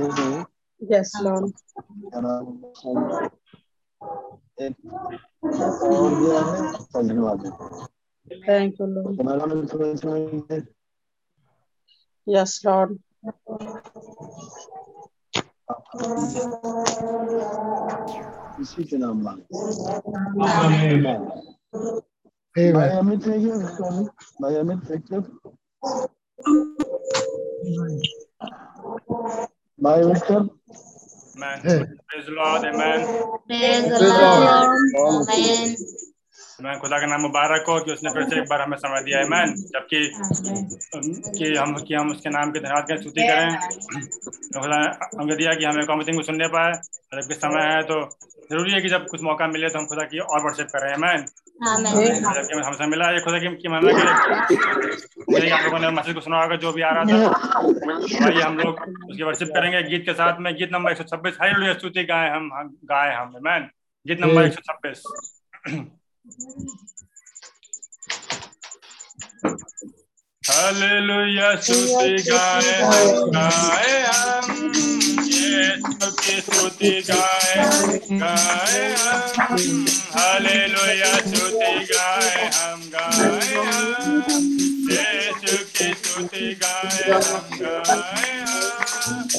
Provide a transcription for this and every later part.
Mm-hmm. Yes, Lord. And I'm Thank you, Lord. Yes, Lord. Amen. Miami, take my wisdom. Amen. Praise the Lord. Amen. Praise the Lord. Amen. मैं खुदा का नाम मुबारक हो कि उसने फिर से एक बार हमें समय दिया है मैन जबकि कि हम कि हम उसके नाम के धन्यवाद की स्तुति करें। तो खुदा ने हमें दिया कि हमें कॉमिटिंग को सुनने पाए और जबकि समय है तो ज़रूरी है कि जब कुछ मौका मिले तो हम खुदा की और वर्शिप करें मैन. जबकि हमसे मिला है खुदा की, की महिमा के लिए। आप लोगों ने मैसेज को सुना होगा जो भी आ रहा था आइए हम लोग उसकी वर्शिप करेंगे। गीत के साथ में गीत नंबर एक सौ छब्बीस। हाई स्तुति गाए हम हम गाए हम मैन गीत नंबर एक सौ छब्बीस। हालेलुया स्तुति गाए हम गाए हम यीशु की स्तुति गाए गाए हम हालेलुया स्तुति गाए हम गाए हम यीशु की स्तुति गाए हम गाए हम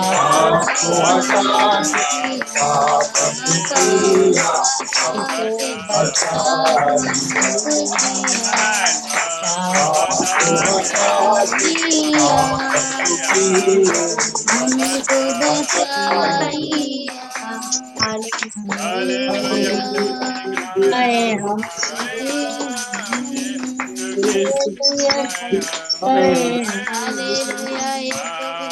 Hallelujah. Hallelujah.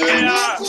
Hallelujah.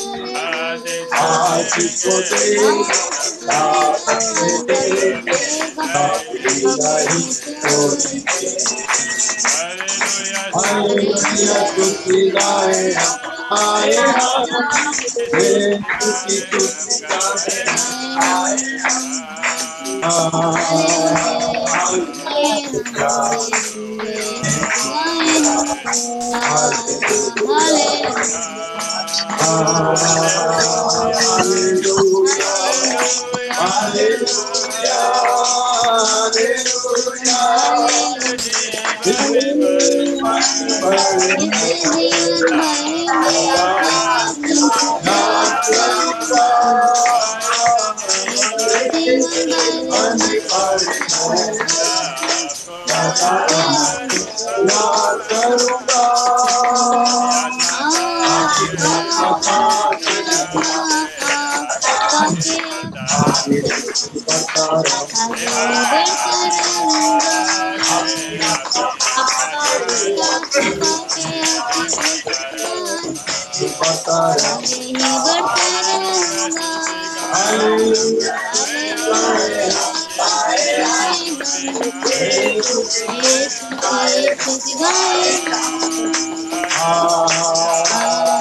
Not Hallelujah.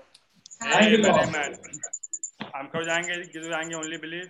Amen amen हम कब जाएँगे? किधर जाएँगे? Only believe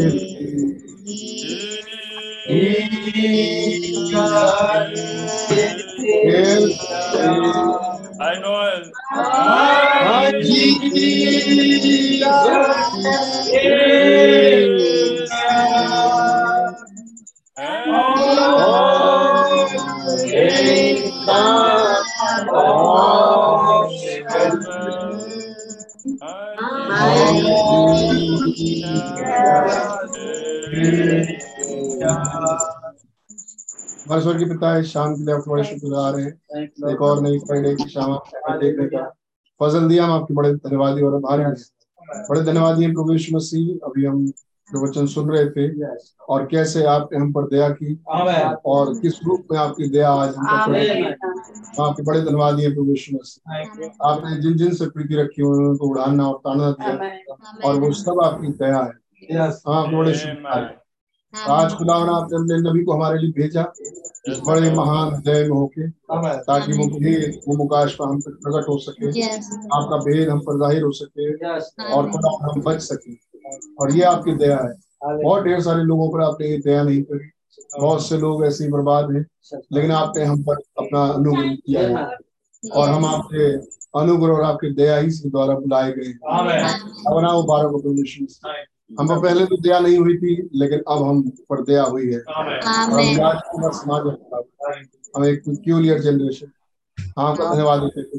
Amen. हमारे स्वर्गीय पिता है शाम के लिए आपके बड़े शुक्रगुजार हैं। एक और नई फ्राइडे की शाम आपको देखने का फजल दिया हम आपके बड़े धन्यवादी और आभारी हैं। बड़े धन्यवादी हैं प्रभु यीशु मसीह। अभी हम जो वचन सुन रहे थे और कैसे आपने हम पर दया की और किस रूप में आपकी दया आज हम आपके बड़े धन्यवादी हैं प्रभु यीशु मसीह। आपने जिन जिन से प्रीति रखी हुई उनको उड़ाना और ताना दिया। और वो सब आपकी दया है। आपके बड़े हैं। आज खुदावना आपने नबी को हमारे लिए भेजा। बड़े महान हृदय में होके ताकि वो भेद वो मुकाश पर हम तक प्रकट हो सके आपका भेद हम पर ज़ाहिर हो सके और खुदा हम बच सके। और ये आपकी दया है। बहुत ढेर सारे लोगों पर आपने ये दया नहीं करी। बहुत से लोग ऐसे ही बर्बाद हैं लेकिन आपने हम पर अपना अनुग्रह किया है। और हम आपके अनुग्रह और आपके दया ही से द्वारा बुलाए गए हैं। अब ना वो बारह को। हम पहले तो दया नहीं हुई थी लेकिन अब हम पर दया हुई है। हम समाज हम एक क्यूलियर जनरेशन आपका धन्यवाद देते थे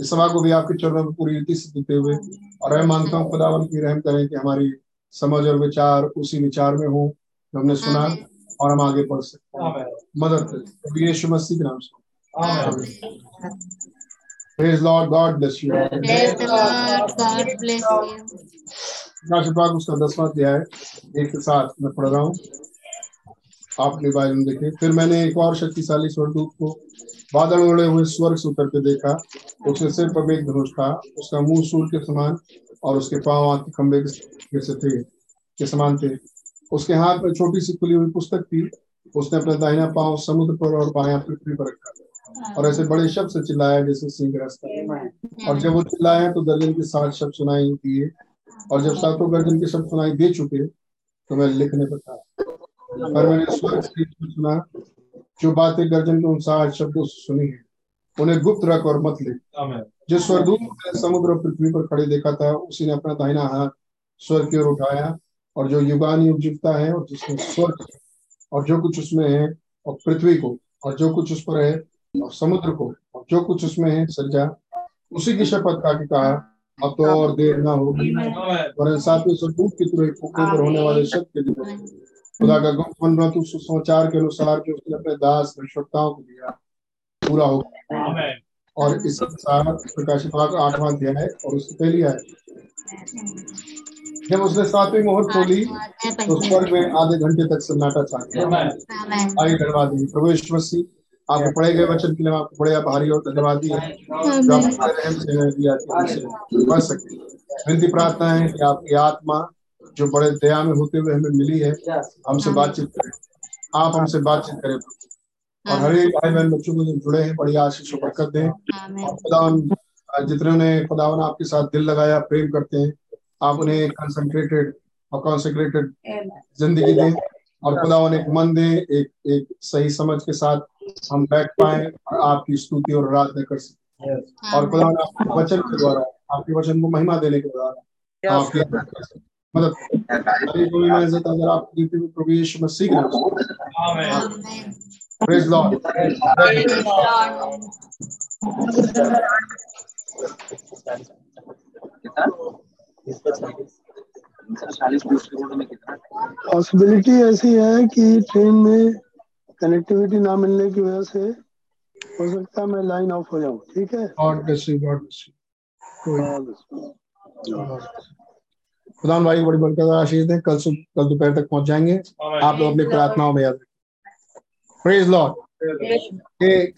इस सभा को भी आपके चरणों में पूरी रीति से देते हुए और मैं मानता हूँ खुदावन की रहम करें कि हमारी समझ और विचार उसी विचार में हो जो हमने सुना और हम आगे बढ़ सकते हैं मदद यीशु मसीह के नाम से। Praise Lord, God bless you. Praise the Lord. God bless you. विभाग उसका दसवां अध्याय एक के साथ मैं पढ़ रहा हूँ। आप अपने बारे में देखें फिर मैंने एक और शक्तिशाली स्वर्गदूत को बादल उड़े हुए स्वर्ग से उतरते देखा। उसके सिर पर एक धनुष था। उसका मुँह सूर के समान और उसके पाँव आँख के खंबे के थे, के समान थे। उसके हाथ में छोटी सी खुली हुई पुस्तक थी। उसने अपना दाहिना पाँव समुद्र पर और बायां पृथ्वी पर रखा। और ऐसे बड़े शब्द से चिल्लाया जैसे सिंह रास्ता। और जब वो चिल्लाया तो दर्जन के साथ शब्द सुनाई दिए। और जब सातों गर्जन की शब्द सुनाई दे चुके तो मैं लिखने पर था। पर मैंने स्वर्ग से सुना जो बातें गर्जन के उन सात शब्दों से सुनी है उन्हें गुप्त रख और मत लिख जो स्वर्गदूत ने समुद्र और पृथ्वी पर खड़े देखा था उसी ने अपना दाहिना हाथ स्वर्ग की ओर उठाया और जो युगान युग जीवता है और जिसने स्वर्ग और जो कुछ उसमें है और पृथ्वी को और जो कुछ उस पर है और समुद्र को और जो कुछ उसमें है सज्जा उसी की शपथ खा के कहा अब तो और देर ना होगी। वरन सातवें स्वरूप की तरह फूके पर होने वाले शब्द के दिन खुदा का गुप्त मनवा तो सुसमाचार के अनुसार जो उसने अपने दास भविष्यताओं को दिया। पूरा होगा और इस साथ प्रकाशित भाग आठवां अध्याय है और उसकी पहली आय जब उसने सातवीं मोहर खोली तो स्वर्ग में आधे घंटे तक सन्नाटा छा गया धन्यवाद देंगे। प्रभु यीशु मसीह आपके पढ़े गए वचन के लिए आपको बड़े आभारी और धन्यवादी हैं जो आप हमसे बढ़ सके। विनती प्रार्थना है कि आपकी आत्मा जो बड़े दया में होते हुए हमें मिली है हमसे बातचीत करें। आप हमसे बातचीत करें और हर एक भाई बहन बच्चों को जो जुड़े हैं बड़ी आशीष और बरकत दें। आमीन खुदावन जितने ने खुदावन आपके साथ दिल लगाया प्रेम करते हैं आप उन्हें कंसंट्रेटेड और कॉन्सेक्रेटेड ज़िंदगी दें। और खुदावन एक मन दें एक एक सही समझ के साथ हम बैठ पाए और आपकी स्तुति और आराधना कर सकें। और खुदावन आपके वचन के द्वारा आपके वचन को महिमा देने के द्वारा आपकी मैं इज़्ज़त अगर आप देते हुए प्रभु यीशु मसीह के प्रेज लॉर्ड पॉसिबिलिटी ऐसी है कि ट्रेन में कनेक्टिविटी ना मिलने की वजह से हो सकता है मैं लाइन ऑफ़ हो जाऊँ ठीक है? God bless you God bless you खुदा भाई बड़ी बरकत आशीष दें कल सुबह कल दोपहर तक पहुँच जाएँगे आप लोग अपनी प्रार्थनाओं में याद रखें। प्रेज लॉर्ड एक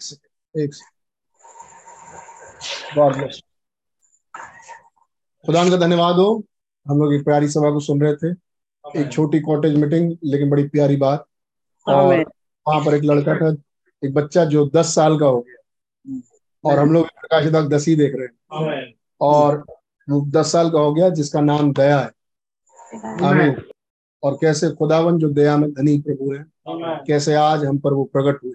एक गॉड ब्लेस खुदा का धन्यवाद हो। हम लोग एक प्यारी सभा को सुन रहे थे एक छोटी कॉटेज मीटिंग लेकिन बड़ी प्यारी बात। और वहाँ पर एक लड़का था एक बच्चा जो दस साल का हो गया। और हम लोग प्रकाशित दस ही देख रहे हैं। और वो दस साल का हो गया जिसका नाम दया है। आमीन। और कैसे खुदावन जो दया में धनी प्रभु है कैसे आज हम पर वो प्रकट हुए।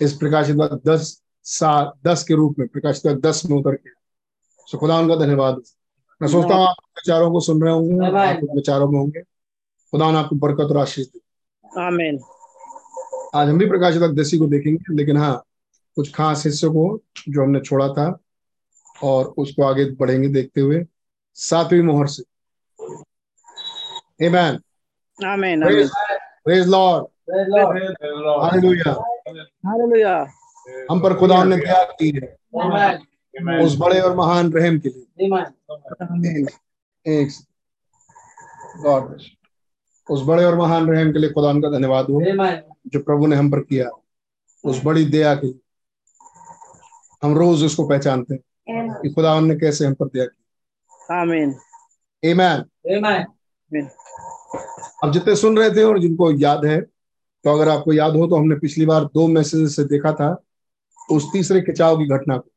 इस प्रकाशित दस साल दस के रूप में प्रकाशित दस में उतर के। सो खुदा उनका धन्यवाद। मैं सोचता हूँ। आप विचारों को सुन रहे होंगे आप विचारों में होंगे। खुदा ने आपको बरकत और आशीष दी। आमीन। आज हम भी प्रकाशित वाक्य दसी को देखेंगे लेकिन हाँ कुछ खास हिस्सों को जो हमने छोड़ा था और उसको आगे बढ़ेंगे देखते हुए सातवीं मोहर से। Amen. आमीन Praise, praise Lord. Hallelujah. Hallelujah. Hallelujah हम पर खुदा ने दया की है। उस बड़े और महान रहम के लिए। एक गॉड उस बड़े और महान रहम के लिए खुदा का धन्यवाद हो। जो प्रभु ने हम पर किया उस बड़ी दया के लिए। हम रोज उसको पहचानते हैं कि खुदा ने कैसे हम पर दया की। आमीन Amen. अब जितने सुन रहे थे और जिनको याद है तो अगर आपको याद हो तो हमने पिछली बार दो मैसेज से देखा था उस तीसरे खिंचाव की घटना को।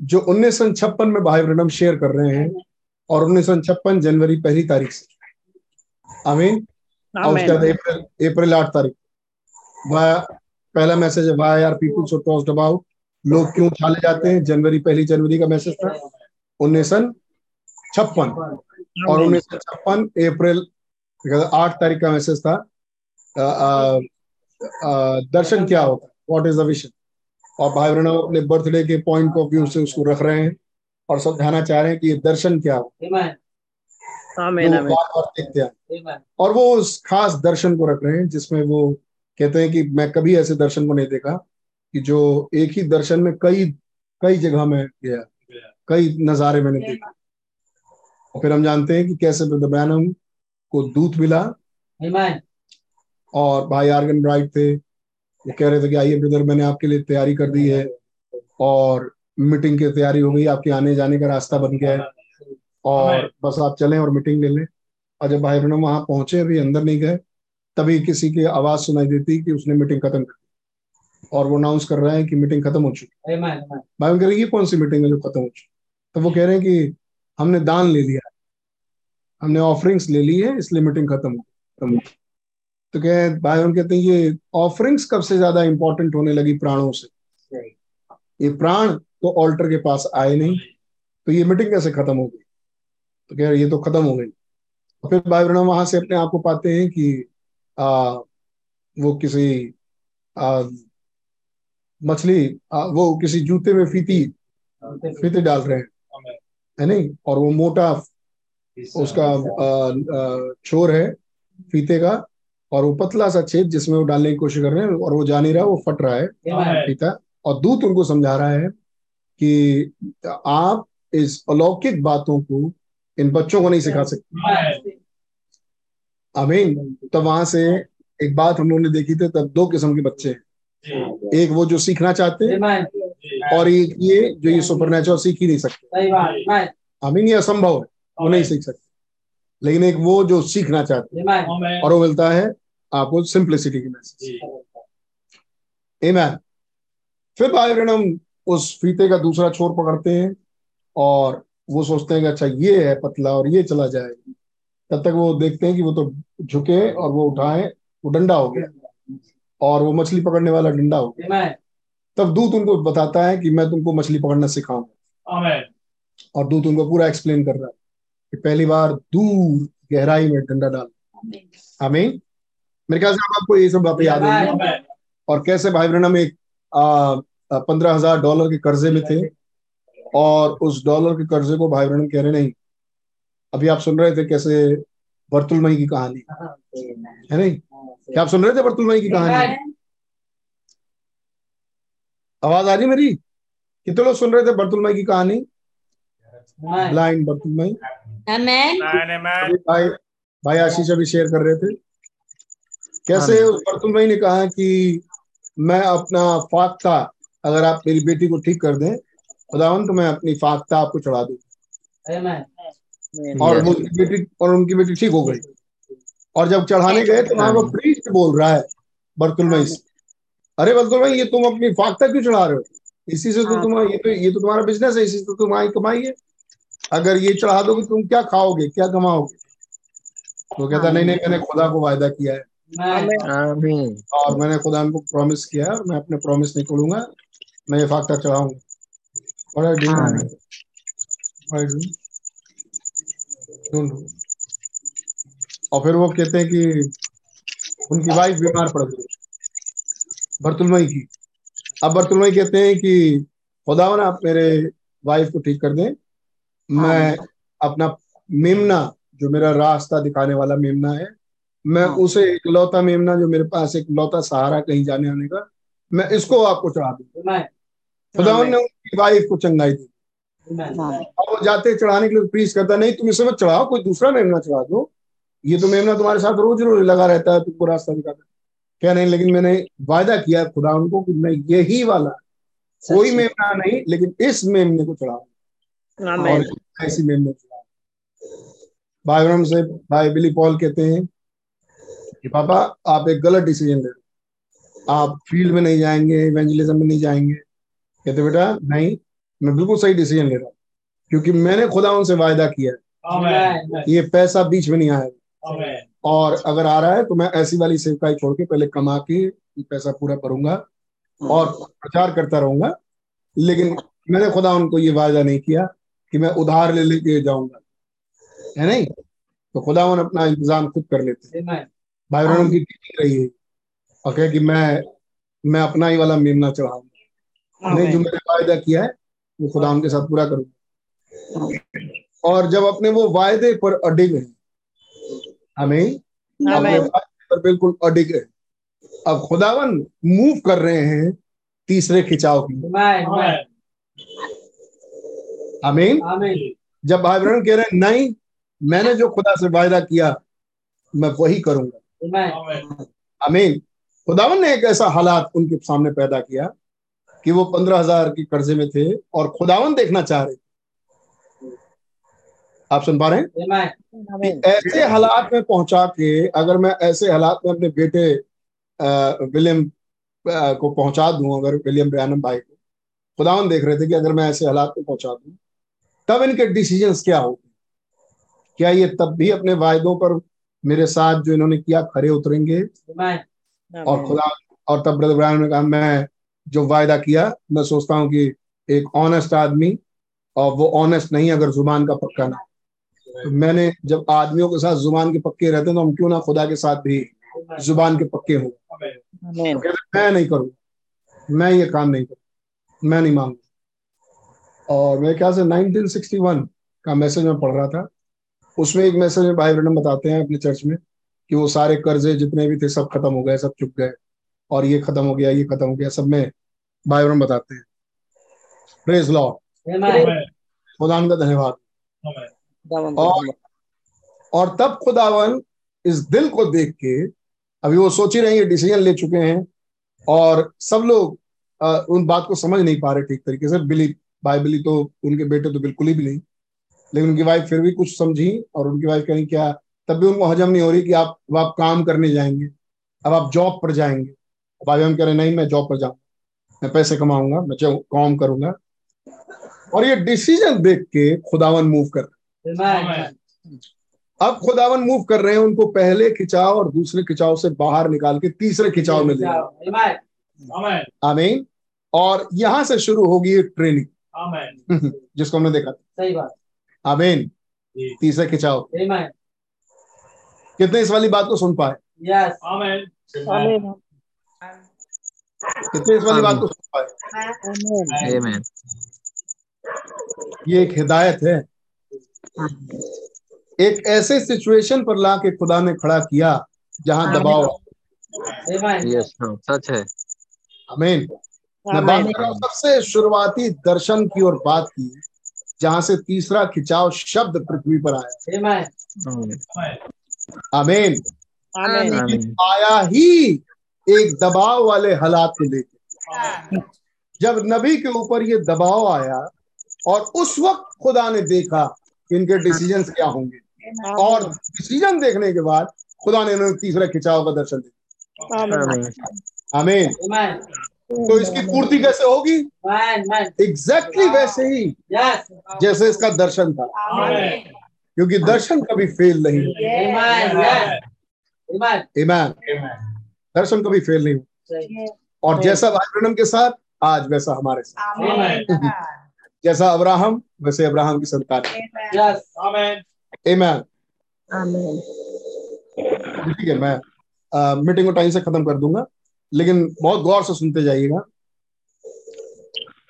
जो उन्नीस सौ छप्पन में भाई ब्रनम शेयर कर रहे हैं और उन्नीस सौ छप्पन जनवरी पहली तारीख से। आमीन? और उसके बाद अप्रैल अप्रैल आठ तारीख। वाया पहला मैसेज है why are people so tossed about लोग क्यों छाले जाते हैं? जनवरी पहली जनवरी का मैसेज था। उन्नीस सौ छप्पन। और उन्नीस सौ छप्पन अप्रैल आठ तारीख का मैसेज था। अ, अ, अ, दर्शन क्या होता है? वॉट इज़ द विशन और भाई बहनों अपने बर्थडे के पॉइंट ऑफ़ व्यू से उसको रख रहे हैं और समझाना चाह रहे हैं कि ये दर्शन क्या हो। और वो उस खास दर्शन को रख रहे हैं जिसमें वो कहते हैं कि मैं कभी ऐसे दर्शन को नहीं देखा कि जो एक ही दर्शन में कई कई जगह में गया कई नजारे मैंने देखे। और फिर हम जानते हैं कि कैसे ब्रदर को दूत मिला। और भाई आर्गन ब्राइट थे वो कह रहे थे कि आइए ब्रदर मैंने आपके लिए तैयारी कर दी है। और मीटिंग की तैयारी हो गई आपके आने जाने का रास्ता बन गया है। और बस आप चलें और मीटिंग ले लें। और जब भाई ब्रैनम वहाँ पहुँचे अभी अंदर नहीं गए तभी किसी की आवाज़ सुनाई देती कि उसने मीटिंग खत्म कर दी। और वो अनाउंस कर रहे हैं कि मीटिंग खत्म हो चुकी भाई कह रहे हैं, ये कौन सी मीटिंग है जो खत्म हो चुकी तो वो कह रहे हैं कि हमने दान ले लिया हमने ऑफरिंग्स ले ली है इसलिए मीटिंग खत्म हो। हो। तो कह भाई हम कहते हैं ये ऑफरिंग्स कब से ज़्यादा इंपॉर्टेंट होने लगी प्राणों से? ये प्राण तो ऑल्टर के पास आए नहीं तो ये मीटिंग कैसे खत्म हो गई? तो कह ये तो खत्म हो गई। और फिर भाई वहाँ से अपने आप को पाते हैं कि आ, वो किसी आ, मछली आ, वो किसी जूते में फीती फीते डाल रहे हैं। है नहीं? और वो मोटा उसका आ, आ, छोर है फीते का और वो पतला सा छेद जिसमें वो डालने की कोशिश कर रहे हैं और वो जा नहीं रहा वो फट रहा है। फीता और दूत उनको समझा रहा है कि आप इस अलौकिक बातों को इन बच्चों को नहीं सिखा सकते। अमीन तब वहाँ से एक बात हम लोगों ने देखी थी तब दो किस्म के बच्चे हैं। एक वो जो सीखना चाहते हैं और एक ये जो ये सुपर सीख ही नहीं सकते। अमीन ये असंभव है। वो नहीं सीख सकते। लेकिन एक वो जो सीखना चाहते हैं। और वो मिलता है आपको सिंप्लिसिटी की मैसेज Amen. फिर भाई ब्रैनम उस फीते का दूसरा छोर पकड़ते हैं और वो सोचते हैं कि अच्छा ये है पतला और ये चला जाए। तब तक वो देखते हैं कि वो तो झुके और वो उठाए वो डंडा हो गया। और वो मछली पकड़ने वाला डंडा हो गया। तब दूत उनको बताता है कि मैं तुमको मछली पकड़ना सिखाऊँगा। और दूत उनको पूरा एक्सप्लेन कर रहा है कि पहली बार दूर गहराई में डंडा डाल। आमीन मेरे ख्याल से अब आपको ये सब बातें याद होंगी। और कैसे भाई ब्रनम एक पंद्रह हज़ार डॉलर के कर्जे में थे और उस डॉलर के कर्जे को भाई ब्रनम कह रहे नहीं। अभी आप सुन रहे थे कैसे बर्तुलमई की कहानी। है नहीं? क्या आप सुन रहे थे बर्तुलमई की कहानी? आवाज़ आ रही मेरी? कितने लोग सुन रहे थे बर्तुलमई की कहानी? ब्लाइंड बर्तुलमई भाई भाई आशीष अभी शेयर कर रहे थे। कैसे उस बर्तुलमई ने कहा कि मैं अपना फाख्ता अगर आप मेरी बेटी को ठीक कर दें खुदावन तो मैं अपनी फाख्ता आपको चढ़ा दू। और उनकी बेटी और उनकी बेटी ठीक हो गई। और जब चढ़ाने गए तो वहाँ वो प्रीस्ट बोल रहा है बर्तुलमई से। अरे बर्तुलमई ये तुम अपनी फाख्ता क्यों चढ़ा रहे हो? इसी से तो तुम ये तो ये तो तुम्हारा बिज़नेस है इसी से तो तुम्हारी कमाई है। अगर ये चढ़ा दोगे तुम क्या खाओगे क्या कमाओगे? तो कहता नहीं नहीं मैंने खुदा को वायदा किया है। आमीन। और मैंने खुदा को प्रॉमिस किया और मैं अपने प्रॉमिस नहीं तोड़ूँगा मैं ये फाख्ता चढ़ाऊँगा। Do. और फिर वो कहते हैं कि उनकी वाइफ बीमार पड़ गई। बर्तुलमई की। अब बर्तुलमई कहते हैं कि खुदावन आप मेरे वाइफ को ठीक कर दें। मैं अपना मेमना जो मेरा रास्ता दिखाने वाला मेमना है मैं उसे एक लौता मेमना जो मेरे पास एक लौता सहारा कहीं जाने आने का मैं इसको आपको चढ़ा दूँ। खुदा ने उनकी वाइफ को चंगाई दी। और वो जाते चढ़ाने के लिए प्रीस करता नहीं तुम इसे मत चढ़ाओ कोई दूसरा मेमना चढ़ा दो। ये तो मेमना तुम्हारे साथ रोज रोज लगा रहता है तुमको रास्ता दिखाता है। क्या नहीं लेकिन मैंने वायदा किया है खुदा उनको कि मैं यही वाला कोई मेमना नहीं लेकिन इस मेमने को चढ़ाऊँगा ऐसी मेमने को चढ़ाऊँगा भाई से भाई बिली पॉल कहते हैं कि पापा आप एक गलत डिसीज़न ले रहे हो। आप फ़ील्ड में नहीं जाएँगे इवेंजलिज्म में नहीं जाएँगे। कहते बेटा नहीं मैं बिल्कुल सही डिसीज़न ले रहा हूँ। क्योंकि मैंने खुदा उनसे वायदा किया है। ये पैसा बीच में नहीं आएगा और अगर आ रहा है तो मैं ऐसी वाली सेवकाई छोड़ के पहले कमा के पैसा पूरा करूँगा और प्रचार करता रहूँगा। लेकिन मैंने खुदा उनको ये वायदा नहीं किया कि मैं उधार ले लेके जाऊँगा। है नहीं? तो खुदा उन अपना इंतज़ाम खुद कर लेते हैं। भाई बहनों की टीचिंग रही। है और कहे कि मैं मैं अपना ही वाला मेमना चढ़ाऊँगा। नहीं जो मैंने वायदा किया है वो खुदा उनके साथ पूरा करूँगा। और जब अपने वो वायदे पर अडिग है हमें अपने वायदे पर बिल्कुल अडिग है अब खुदावन मूव कर रहे हैं तीसरे खिंचाव की आमीन। जब भाई बहन कह रहे हैं नहीं मैंने जो खुदा से वायदा किया मैं वही करूँगा। आमीन खुदावन ने एक ऐसा हालात उनके सामने पैदा किया कि वो पंद्रह हज़ार की कर्जे में थे और खुदावन देखना चाह रहे थे। आप सुन पा रहे हैं? ऐसे हालात में पहुँचा के अगर मैं ऐसे हालात में अपने बेटे विलियम को पहुँचा दूँ अगर विलियम ब्रैनम भाई को खुदावन देख रहे थे कि अगर मैं ऐसे हालात में पहुँचा दूँ तब इनके डिसीजंस क्या होंगे? क्या ये तब भी अपने वायदों पर मेरे साथ जो इन्होंने किया खरे उतरेंगे। और खुदा और तब ब्रदर ब्रायन ने कहा मैं जो वायदा किया मैं सोचता हूँ कि एक ऑनेस्ट आदमी और वो ऑनेस्ट नहीं अगर ज़ुबान का पक्का ना। तो मैंने जब आदमियों के साथ ज़ुबान के पक्के रहते हैं तो हम क्यों ना खुदा के साथ भी ज़ुबान के पक्के हों। मैं नहीं करूँ। मैं ये काम नहीं करूँ। मैं नहीं मांगू। और मेरे ख्याल से 1961 का मैसेज मैं पढ़ रहा था। उसमें एक मैसेज में भाई ब्रनम बताते हैं अपने चर्च में कि वो सारे कर्जे जितने भी थे सब खत्म हो गए सब चुक गए। और ये खत्म हो गया ये खत्म हो गया सब में भाई ब्रनम बताते हैं। प्रेज लॉर्ड खुदान का धन्यवाद। और और तब खुदावन इस दिल को देख के अभी वो सोच ही रहे हैं डिसीज़न ले चुके हैं और सब लोग अ, उन बात को समझ नहीं पा रहे ठीक तरीके से। बिली बाइबली तो उनके बेटे तो बिल्कुल ही भी नहीं। लेकिन उनकी वाइफ फिर भी कुछ समझी और उनकी वाइफ कहीं क्या तब भी उनको हजम नहीं हो रही कि आप अब आप काम करने जाएँगे अब आप जॉब पर जाएँगे? अब भाई हम कह रहे नहीं मैं जॉब पर जाऊँ मैं पैसे कमाऊँगा मैं काम करूँगा। और ये डिसीज़न देख के खुदावन मूव कर रहे अब खुदावन मूव कर रहे हैं उनको पहले खिंचाव और दूसरे खिंचाव से बाहर निकाल के तीसरे खिंचाव में ले आमीन। और यहाँ से शुरू होगी ये ट्रेनिंग जिसको हमने देखा सही बात। आमीन। तीसरे खिंचाव Amen. कितने इस वाली बात को सुन पाए? Yes. Amen. कितने इस वाली बात को सुन पाए? Amen. ये एक हिदायत है। एक ऐसे सिचुएशन पर ला के खुदा ने खड़ा किया जहाँ दबाव Amen. सच है। आमीन मैं बात कर रहा हूँ सबसे शुरुआती दर्शन की ओर बात की। जहाँ से तीसरा खिंचाव शब्द पृथ्वी पर आया Amen. Amen. आमीन Amen. आया ही एक दबाव वाले हालात को लेकर जब नबी के ऊपर ये दबाव आया और उस वक्त खुदा ने देखा कि इनके डिसीज़न क्या होंगे और डिसीज़न देखने के बाद खुदा ने इन्हें तीसरा खिंचाव का दर्शन दिया Amen. आमीन Amen. तो इसकी पूर्ति कैसे होगी. एग्जैक्टली वैसे ही। Yes. जैसे इसका दर्शन था. क्योंकि दर्शन कभी फेल नहीं Amen. ईमान दर्शन कभी फेल नहीं सही। और जैसा ब्रनम के साथ आज वैसा हमारे साथ। जैसा अब्राहम वैसे अब्राहम की संतान। ईमान ठीक है मैं मीटिंग को टाइम से खत्म कर दूँगा। लेकिन बहुत गौर से सुनते जाइएगा।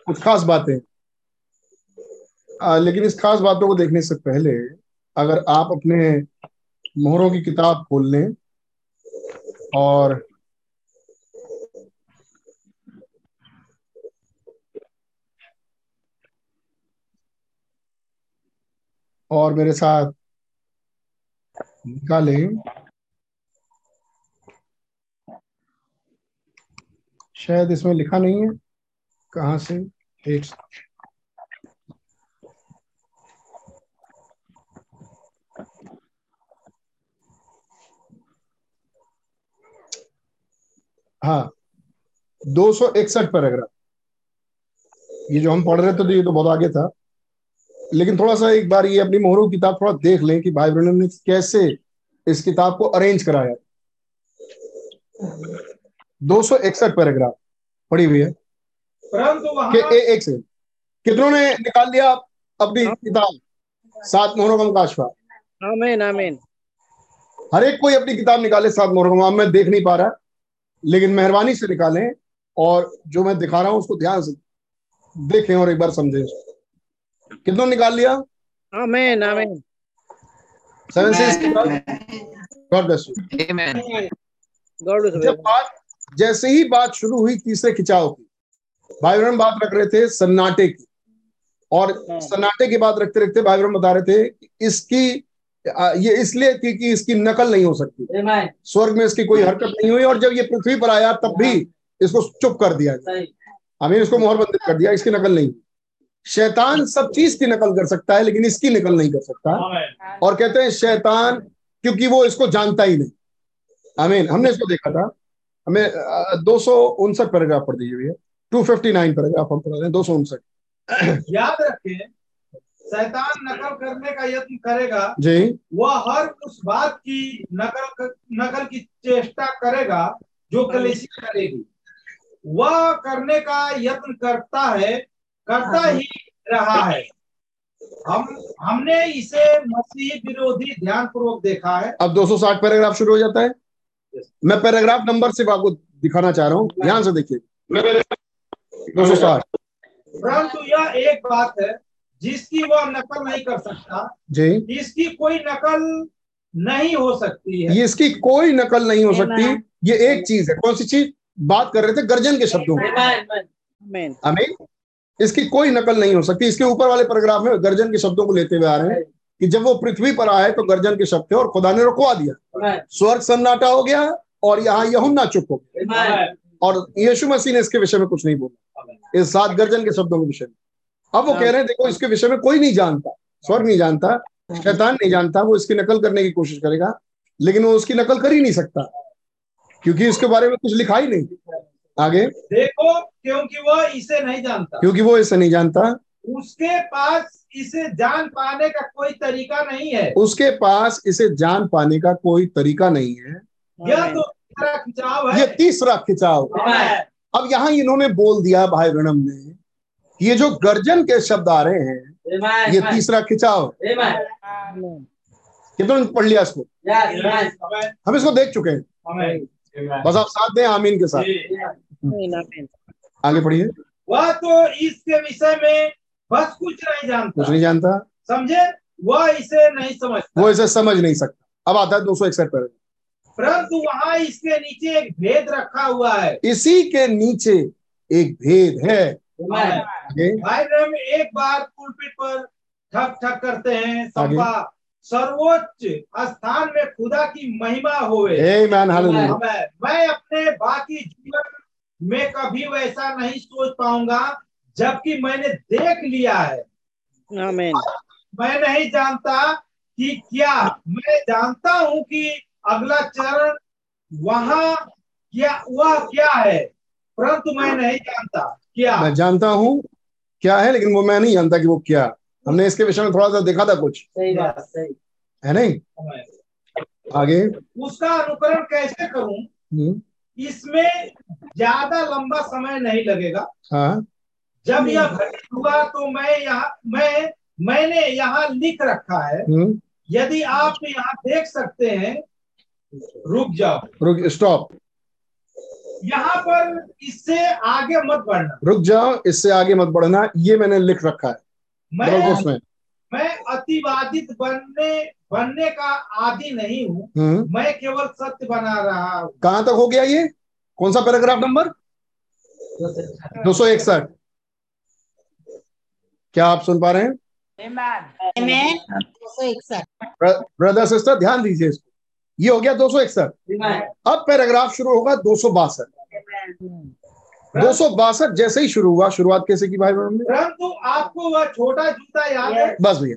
कुछ खास बातें। लेकिन इस खास बातों को देखने से पहले अगर आप अपने मोहरों की किताब खोल लें और और मेरे साथ निकालें। शायद इसमें लिखा नहीं है। कहाँ से? एक हाँ। दो सौ इकसठ पैराग्राफ। ये जो हम पढ़ रहे थे तो ये तो बहुत आगे था। लेकिन थोड़ा सा एक बार ये अपनी मोहरों किताब थोड़ा देख लें कि भाई ब्रनम ने कैसे इस किताब को अरेंज कराया। दो सौ इकसठ पैराग्राफ पढ़ी हुई है। परंतु कि ए, एक से कितनों ने निकाल लिया अपनी किताब? सात मोहरों का मुकाशफा आमीन आमीन। हर एक कोई अपनी किताब निकाले सात मोहरों का मैं देख नहीं पा रहा लेकिन मेहरबानी से निकालें और जो मैं दिखा रहा हूँ उसको ध्यान से देखें और एक बार समझें। कितनों ने निकाल लिया? आमीन आमीन। Seven six God bless you Amen. God जब बात जैसे ही बात शुरू हुई तीसरे खिंचाव की भाई ब्रह्म बात रख रहे थे सन्नाटे की। और सन्नाटे की बात रखते रखते भाई ब्रह्म बता रहे थे कि इसकी ये इसलिए थी कि इसकी नकल नहीं हो सकती। स्वर्ग में इसकी कोई हरकत नहीं हुई और जब ये पृथ्वी पर आया तब भी इसको चुप कर दिया। हमें इसको मोहरबंदी कर दिया इसकी नकल नहीं हुई। शैतान सब चीज़ की नकल कर सकता है लेकिन इसकी नकल नहीं कर सकता। और कहते हैं शैतान क्योंकि वो इसको जानता ही नहीं। आमीन हमने इसको देखा था। हमें दो सौ उनसठ पैराग्राफ पढ़ दीजिए भैया टू फिफ्टी नाइन पैराग्राफ हम पढ़ रहे हैं दो सौ उनसठ। याद रखें शैतान नकल करने का यत्न करेगा जी। वह हर उस बात की नकल नकल की चेष्टा करेगा जो कलेशी करेगी। वह करने का यत्न करता है करता ही रहा है। हम हमने इसे मसीह विरोधी ध्यान पूर्वक देखा है। अब 260 पैराग्राफ शुरू हो जाता है। मैं पैराग्राफ नंबर सिर्फ़ आपको दिखाना चाह रहा हूँ। ध्यान से देखिए। दो सौ साठ परंतु यह एक बात है जिसकी वह नकल नहीं कर सकता जी। इसकी कोई नकल नहीं हो सकती है। ये इसकी कोई नकल नहीं हो सकती। ये एक चीज़ है। कौन सी चीज़? बात कर रहे थे गर्जन के शब्दों में। इसकी कोई नकल नहीं हो सकती। इसके ऊपर वाले पैराग्राफ में गर्जन के शब्दों को लेते हुए आ रहे हैं। कि जब वो पृथ्वी पर आए तो गर्जन के शब्द थे और खुदा ने रुकवा दिया। स्वर्ग सन्नाटा हो गया और यहाँ यहुन्ना चुप हो गया। और यीशु मसीह ने इसके विषय में कुछ नहीं बोला। इस सात गर्जन के शब्दों के विषय में। अब वो कह रहे हैं देखो इसके विषय में कोई नहीं जानता। स्वर्ग नहीं जानता शैतान नहीं जानता वो इसकी नकल करने की कोशिश करेगा लेकिन वो उसकी नकल कर ही नहीं सकता क्योंकि इसके बारे में कुछ लिखा ही नहीं। आगे। देखो क्योंकि वो इसे नहीं जानता। क्योंकि वो इसे नहीं जानता। उसके पास इसे जान पाने का कोई तरीका नहीं है। उसके पास इसे जान पाने का कोई तरीका नहीं है। यह तो तीसरा खिंचाव है। ये तीसरा खिंचाव। अब यहाँ इन्होंने बोल दिया भाई ब्रणम ने ये जो गर्जन के शब्द आ रहे हैं ये तीसरा खिंचाव। है. कितनों ने पढ़ लिया इसको. हमें इसको देख चुके हैं। बस आप साथ दें आमीन के साथ। आगे पढ़िए। वह तो इसके विषय में बस कुछ नहीं जानता। कुछ नहीं जानता? समझे? वह इसे नहीं समझता। वो इसे समझ नहीं सकता। अब आता है दो सौ इकसठ पर। परंतु वहाँ इसके नीचे एक भेद रखा हुआ है। इसी के नीचे एक भेद है। भाई ब्रह्म एक बार पुलपिट पर ठक ठक करते हैं संपा सर्वोच्च स्थान में खुदा की महिमा होवे। मैं मैं अपने बाकी जीवन में कभी वैसा नहीं सोच पाऊँगा। जबकि मैंने देख लिया है। आमीन। मैं नहीं जानता कि क्या मैं जानता हूँ कि अगला चरण वहाँ क्या वह क्या है परंतु मैं नहीं जानता क्या। मैं जानता हूँ क्या है लेकिन वो मैं नहीं जानता कि वो क्या। हमने इसके विषय में थोड़ा सा देखा था कुछ। सही बात सही। है नहीं? आगे। उसका अनुकरण कैसे करूँ? हम्म, इसमें ज़्यादा लंबा समय नहीं लगेगा। हाँ। जब यह घटित हुआ तो मैं यहाँ मैं मैंने यहाँ लिख रखा है। हम्म, यदि आप यहाँ देख सकते हैं रुक जाओ। रुक स्टॉप यहाँ पर इससे आगे मत बढ़ना। रुक जाओ इससे आगे मत बढ़ना। ये मैंने लिख रखा है। मैं मैं अतिवादित बनने बनने का आदि नहीं हूँ। हम्म, मैं केवल सत्य बना रहा हूँ। कहाँ तक हो गया ये? कौन सा पैराग्राफ नंबर? दो सौ इकसठ। क्या आप सुन पा रहे हैं? ब्रदर सिस्टर ध्यान दीजिए इसको। ये हो गया दो सौ इकसठ। अब पैराग्राफ शुरू होगा दो सौ बासठ। दो सौ बासठ जैसे ही शुरू हुआ शुरुआत कैसे की भाई बहन ने? परंतु आपको वह छोटा जूता याद है? बस भैया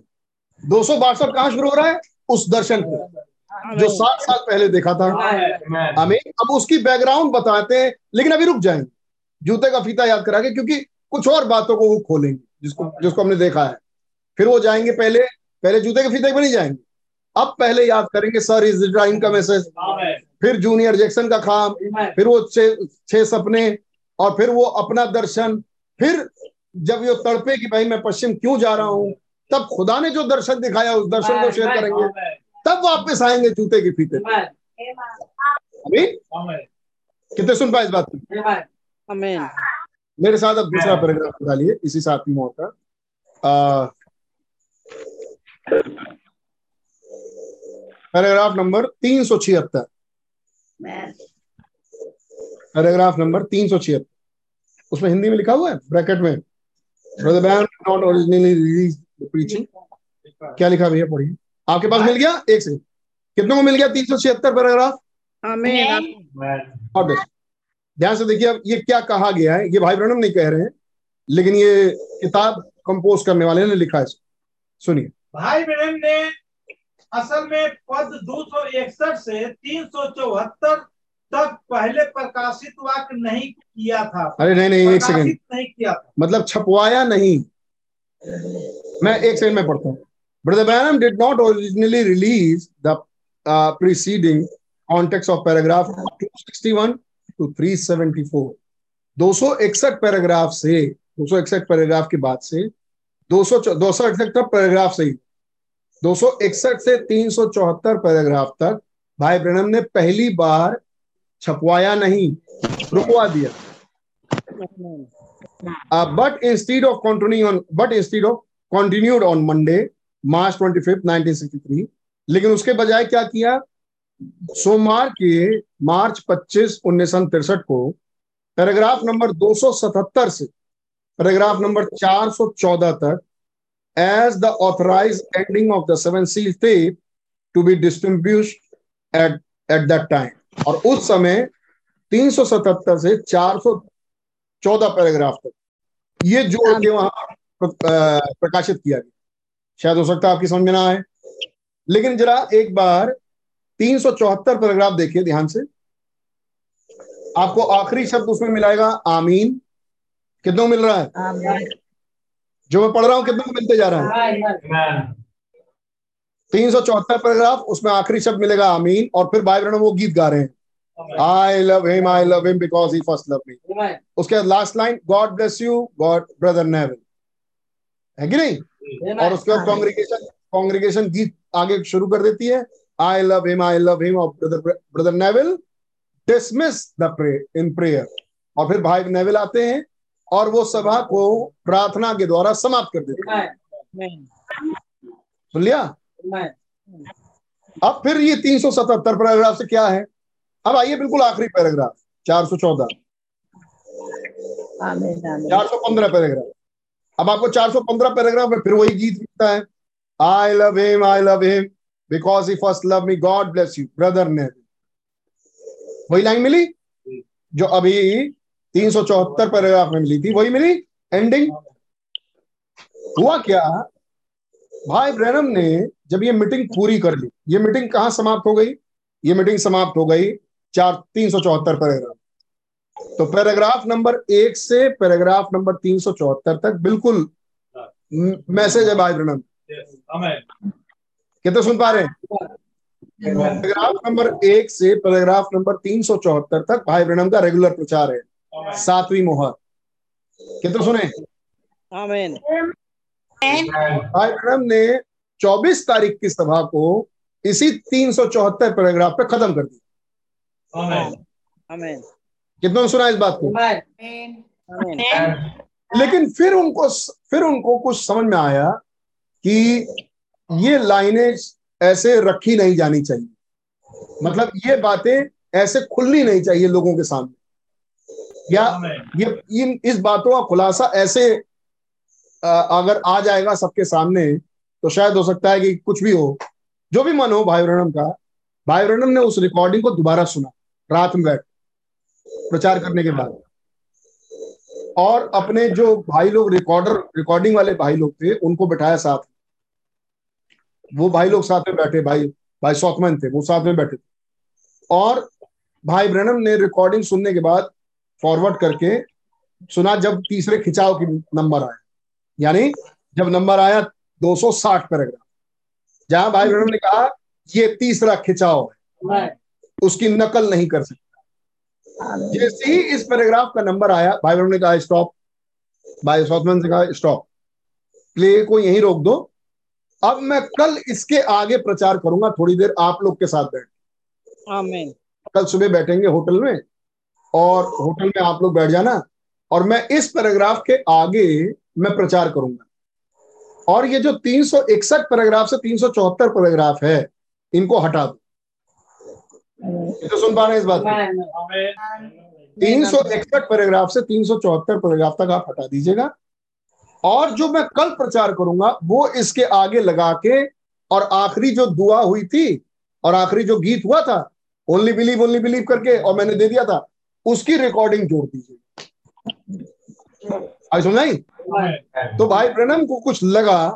दो सौ बासठ कहाँ शुरू हो रहा है? उस दर्शन को जो सात साल पहले देखा था। हमें अब उसकी बैकग्राउंड बताते हैं लेकिन अभी रुक जाएँगे जूते का फीता याद करा के क्योंकि कुछ और बातों को वो खोलेंगे। जिसको जिसको हमने देखा है। फिर वो जाएँगे पहले पहले जूते के फीते पे नहीं जाएँगे। अब पहले याद करेंगे सर इज़ ड्राइंग का मैसेज फिर जूनियर जैक्सन का खाम फिर वो छह सपने और फिर वो अपना दर्शन। फिर जब ये तड़पे कि भाई मैं पश्चिम क्यों जा रहा हूँ तब खुदा ने जो दर्शन दिखाया उस दर्शन को शेयर करेंगे। तब वापस आएँगे जूते के फीते अभी कितने सुन पाए इस बात को? मेरे साथ अब दूसरा पैराग्राफ डालिए इसी साथ में होता पैराग्राफ नंबर तीन सौ छिहत्तर। पैराग्राफ नंबर तीन सौ छिहत्तर। उसमें हिंदी में लिखा हुआ है? ब्रैकेट में। Brother Branham not originally release preaching क्या लिखा भैया? पढ़िए। आपके पास मिल गया? एक सेकंड कितनों को मिल गया तीन सौ छिहत्तर पैराग्राफ आमीन आमीन और बेस्ट ध्यान से देखिए अब ये क्या कहा गया है? ये भाई ब्रणम नहीं कह रहे हैं लेकिन ये किताब कंपोज करने वाले ने लिखा है सुनिए। भाई बहन ने असल में पद दो सौ इकसठ से तीन सौ चौहत्तर तक पहले प्रकाशित वाक्य नहीं किया था। अरे नहीं नहीं एक सेकंड। नहीं किया था। मतलब छपवाया नहीं। मैं एक सेकंड में पढ़ता हूँ। Brother Branham did not originally release the preceding context of paragraph 261 to 374 261 paragraph से 261 पैराग्राफ के बाद से 200 261 पैराग्राफ से ही। 261 से 374 पैराग्राफ तक भाई ब्रनम ने पहली बार छपवाया नहीं रुकवा दिया। but instead of continuing on but instead of continued on Monday मार्च 25 1963 लेकिन उसके बजाय क्या किया? सोमवार के मार्च 25 उन्नीस सौ तिरसठ को पैराग्राफ नंबर 277 से पैराग्राफ नंबर 414 तक as the authorize ending of the seven seal tape to be distribute at at that time और उस समय 377 से 414 पैराग्राफ तक। ये जोड़ के वहाँ प्रकाशित किया गया। शायद हो सकता है आपकी समझ में ना आए। लेकिन जरा एक बार 374 पैराग्राफ देखिए ध्यान से। आपको आखिरी शब्द उसमें मिलाएगा आमीन। कितनों मिल रहा है? जो मैं पढ़ रहा हूँ कितनों को मिलते जा रहा है? तीन सौ चौहत्तर पैराग्राफ उसमें आखिरी शब्द मिलेगा आमीन। और फिर भाई बहनों वो गीत गा रहे हैं। I love him I love him because he first love me उसके बाद last line God bless you God brother Neville है कि नहीं? और उसके बाद कांग्रेगेशन कांग्रेगेशन गीत आगे शुरू कर देती है। I love him I love him और brother brother Neville dismiss the pray in prayer और फिर भाई नेवल आते हैं और वो सभा को प्रार्थना के द्वारा समाप्त कर देते हैं। सुन लिया? अब फिर ये 377 पैराग्राफ से क्या है? अब आइए बिल्कुल आखिरी पैराग्राफ 414 415 पैराग्राफ। अब आपको 415 पैराग्राफ में फिर वही गीत मिलता है। I love him I love him because he first love me God bless you brother ने वही लाइन मिली? जो अभी 374 पैराग्राफ में मिली थी वही मिली? एंडिंग हुआ क्या? भाई ब्रैनम ने जब ये मीटिंग पूरी कर ली ये मीटिंग कहाँ समाप्त हो गई? ये मीटिंग समाप्त हो गई चार तीन सौ चौहत्तर पैराग्राफ तो पैराग्राफ नंबर एक से पैराग्राफ नंबर तीन सौ चौहत्तर तक बिल्कुल मैसेज है भाई ब्रैनम कितने सुन पा रहे हैं? पैराग्राफ नंबर एक से पैराग्राफ नंबर तीन सौ चौहत्तर तक भाई ब्रैनम का रेगुलर प्रचार है। सातवीं मोहर। कितने सुने? Amen. भाई ब्रैनम ने 24 तारीख की सभा को इसी तीन सौ चौहत्तर पैराग्राफ पे खत्म कर दिया. कितनों सुना इस बात को. लेकिन फिर उनको फिर उनको कुछ समझ में आया कि ये लाइनें ऐसे रखी नहीं जानी चाहिए। मतलब ये बातें ऐसे खुलनी नहीं चाहिए लोगों के सामने। या ये, इन, इस बातों का खुलासा ऐसे अगर आ जाएगा सबके सामने तो शायद हो सकता है कि कुछ भी हो, जो भी मन हो, भाई ब्रहणम का, भाई ब्रहणम ने उस रिकॉर्डिंग को दोबारा सुना, रात में बैठ, प्रचार करने के बाद। और अपने जो भाई लोग रिकॉर्डर रिकॉर्डिंग वाले भाई लोग थे, उनको बिठाया साथ। वो भाई लोग साथ में बैठे भाई भाई सौतमन थे वो साथ में बैठे थे। और भाई ब्रनम ने रिकॉर्डिंग सुनने के बाद फॉरवर्ड करके सुना जब तीसरे खिंचाव की नंबर आया। यानी जब नंबर आया 260 पैराग्राफ जहाँ भाई ब्रनम ने कहा ये तीसरा खिंचाव है। उसकी नकल नहीं कर सकता। जैसे ही इस पैराग्राफ का नंबर आया भाई ब्रनम ने कहा स्टॉप भाई सौतमन से कहा स्टॉप प्ले को यहीं रोक दो। अब मैं कल इसके आगे प्रचार करूँगा थोड़ी देर आप लोग के साथ बैठ. कल सुबह बैठेंगे होटल में और होटल में आप लोग बैठ जाना और मैं इस पैराग्राफ के आगे मैं प्रचार करूँगा। और ये जो 361 पैराग्राफ से 374 पैराग्राफ है इनको हटा दो। तो सुन पा रहे हैं इस बात को? तीन सौ इकसठ पैराग्राफ से तीन सौ चौहत्तर पैराग्राफ तक आप हटा दीजिएगा। और जो मैं कल प्रचार करूँगा, वो इसके आगे लगा के और आखिरी जो दुआ हुई थी और आखिरी जो गीत हुआ था ओनली बिलीव ओनली बिलीव करके और मैंने दे दिया था, उसकी रिकॉर्डिंग जोड़ दीजिए। आज सुन नहीं तो भाई प्रणम को कुछ लगा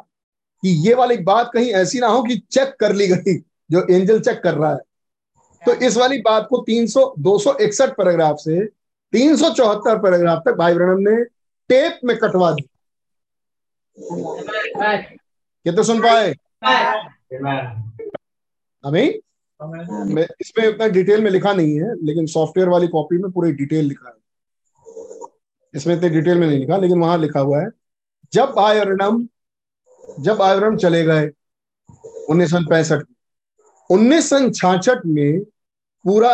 कि ये वाली बात कहीं ऐसी ना हो कि चेक कर ली गई, जो एंजल चेक कर रहा है। तो इस वाली बात को 300 261 पैराग्राफ से 374 पैराग्राफ तक भाई ब्रहणम ने टेप में कटवा दी। तो सुन पाए मैं इसमें उतना डिटेल में लिखा नहीं है लेकिन सॉफ्टवेयर वाली कॉपी में पूरी डिटेल लिखा है। इसमें इतने डिटेल में नहीं लिखा लेकिन वहाँ लिखा हुआ है। जब अरणम जब भाई चले गए उन्नीस सौ पैंसठ में। उन्नीस सौ छाछठ में पूरा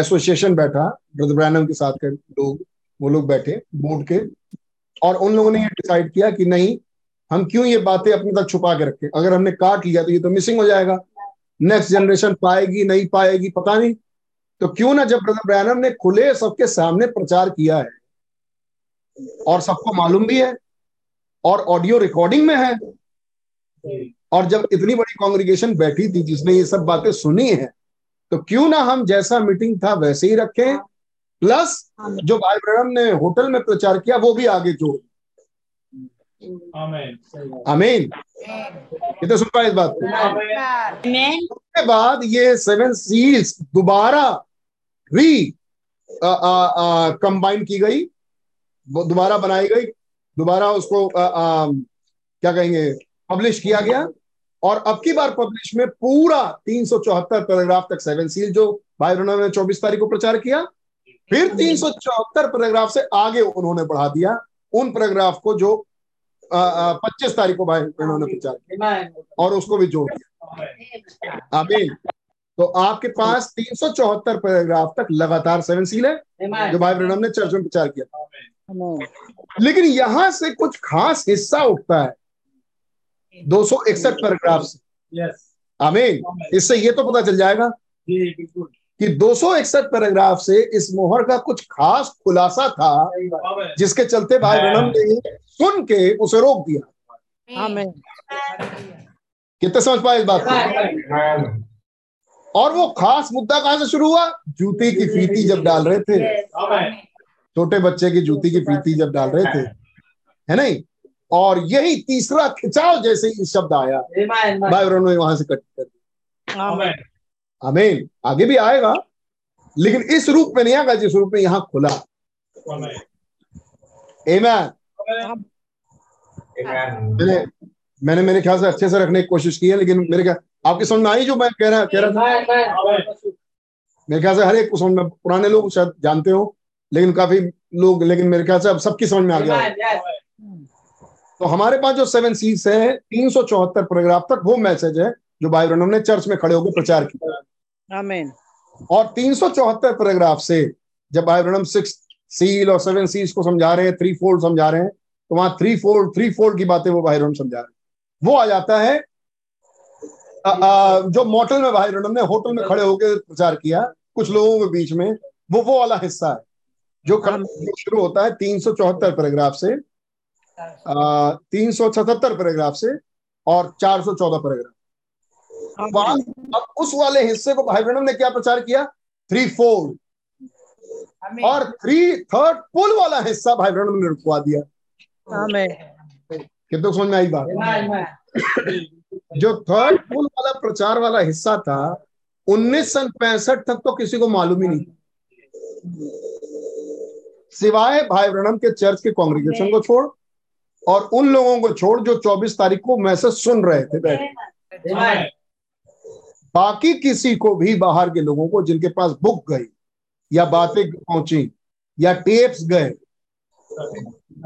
एसोसिएशन बैठा ब्रदर ब्रैनम के साथ के लोग वो लोग बैठे बोर्ड के। और उन लोगों ने ये डिसाइड किया कि नहीं, हम क्यों ये बातें अपने तक छुपा के रखें? अगर हमने काट लिया तो ये तो मिसिंग हो जाएगा। नेक्स्ट जनरेशन पाएगी, नहीं पाएगी, पता नहीं। तो क्यों ना जब ब्रदर ने खुले सबके सामने प्रचार किया है, और सबको मालूम भी है, और ऑडियो रिकॉर्डिंग में है, और जब इतनी बड़ी कांग्रेगेशन बैठी थी जिसने ये सब बातें सुनी है तो क्यों ना हम जैसा मीटिंग था वैसे ही रखें प्लस जो भाई ब्रह्म ने होटल में प्रचार किया वो भी आगे जोड़ आमीन अमीन कितने सुन पाए इस बात को? उसके बाद ये सेवन सील्स दोबारा री कंबाइन की गई दोबारा बनाई गई दोबारा उसको आ, आ, क्या कहेंगे पब्लिश किया गया। और अब की बार पब्लिश में पूरा तीन सौ चौहत्तर पैराग्राफ तक सेवन सील जो भाई ब्रह्म ने चौबीस तारीख को प्रचार किया फिर तीन सौ चौहत्तर पैराग्राफ से आगे उन्होंने बढ़ा दिया। उन पैराग्राफ को जो पच्चीस तारीख को भाई ब्रह्म ने प्रचार किया और उसको भी जोड़ दिया। आमीन। तो आपके पास तीन सौ चौहत्तर पैराग्राफ तक लगातार सेवन सील है जो भाई ब्रह्म ने चर्च में प्रचार किया। लेकिन यहाँ से कुछ खास हिस्सा उठता है। दो सौ इकसठ पैराग्राफ से। यस आमीन। इससे ये तो पता चल जाएगा। जी बिल्कुल। कि दो सौ इकसठ पैराग्राफ से इस मोहर का कुछ खास खुलासा था जिसके चलते भाई ब्रह्म ने सुन के उसे रोक दिया। कितने समझ पाए इस बात को? और वो खास मुद्दा कहाँ से शुरू हुआ? जूती की फीती जब डाल रहे थे। छोटे बच्चे की जूती की फीती जब डाल रहे थे। है नहीं? और यही तीसरा खिंचाव जैसे ही शब्द आया। भाई ने वहाँ से कट कर दिया. आमीन। आमीन आगे भी आएगा लेकिन इस रूप में नहीं आएगा जिस रूप में यहाँ खुला। एमैन मैंने मैंने मेरे ख्याल से अच्छे से रखने की कोशिश की है लेकिन मेरे ख्याल आपकी समझ में आई जो मैं कह रहा कह रहा था? मेरे ख्याल से हर एक को समझ में पुराने लोग शायद जानते हो लेकिन काफ़ी लोग लेकिन मेरे ख्याल से अब सबकी समझ में आ गया। तो हमारे पास जो सेवन सीज है तीन सौ चौहत्तर पैराग्राफ तक वो मैसेज है जो भाई ब्रह्म ने चर्च में खड़े होकर प्रचार किया। Amen. और तीन सौ चौहत्तर पैराग्राफ से जब ब्रह्म सिक्स सील और सेवन सीज को समझा रहे हैं थ्री फोल्ड समझा रहे हैं तो वहाँ थ्री फोल्ड थ्री फोल्ड की बातें वो भाई समझा रहे हैं। वो आ जाता है अ, अ, जो मोटल में भाई ब्रह्म ने होटल में खड़े होकर प्रचार किया कुछ लोगों के बीच में वो वो वाला हिस्सा है जो जो शुरू होता है तीन सौ चौहत्तर पैराग्राफ से तीन सौ सतहत्तर पैराग्राफ से और चार सौ चौदह पैराग्राफ। वहाँ अब उस वाले हिस्से को भाई ब्रह्म ने क्या प्रचार किया? थ्री फोल्ड और थ्री थर्ड पुल वाला हिस्सा भाई ब्रह्म ने रुकवा दिया। कितने समझ में आई बात? जो थर्ड पुल वाला प्रचार वाला हिस्सा था उन्नीस सन पैंसठ तक तो किसी को मालूम ही नहीं। सिवाय भाई ब्रणम के चर्च के कांग्रेगेशन को छोड़ और उन लोगों को छोड़ जो 24 तारीख को मैसेज सुन रहे थे। बैठे बाकी किसी को भी बाहर के लोगों को जिनके पास बुक गई या बातें पहुँची या टेप्स गए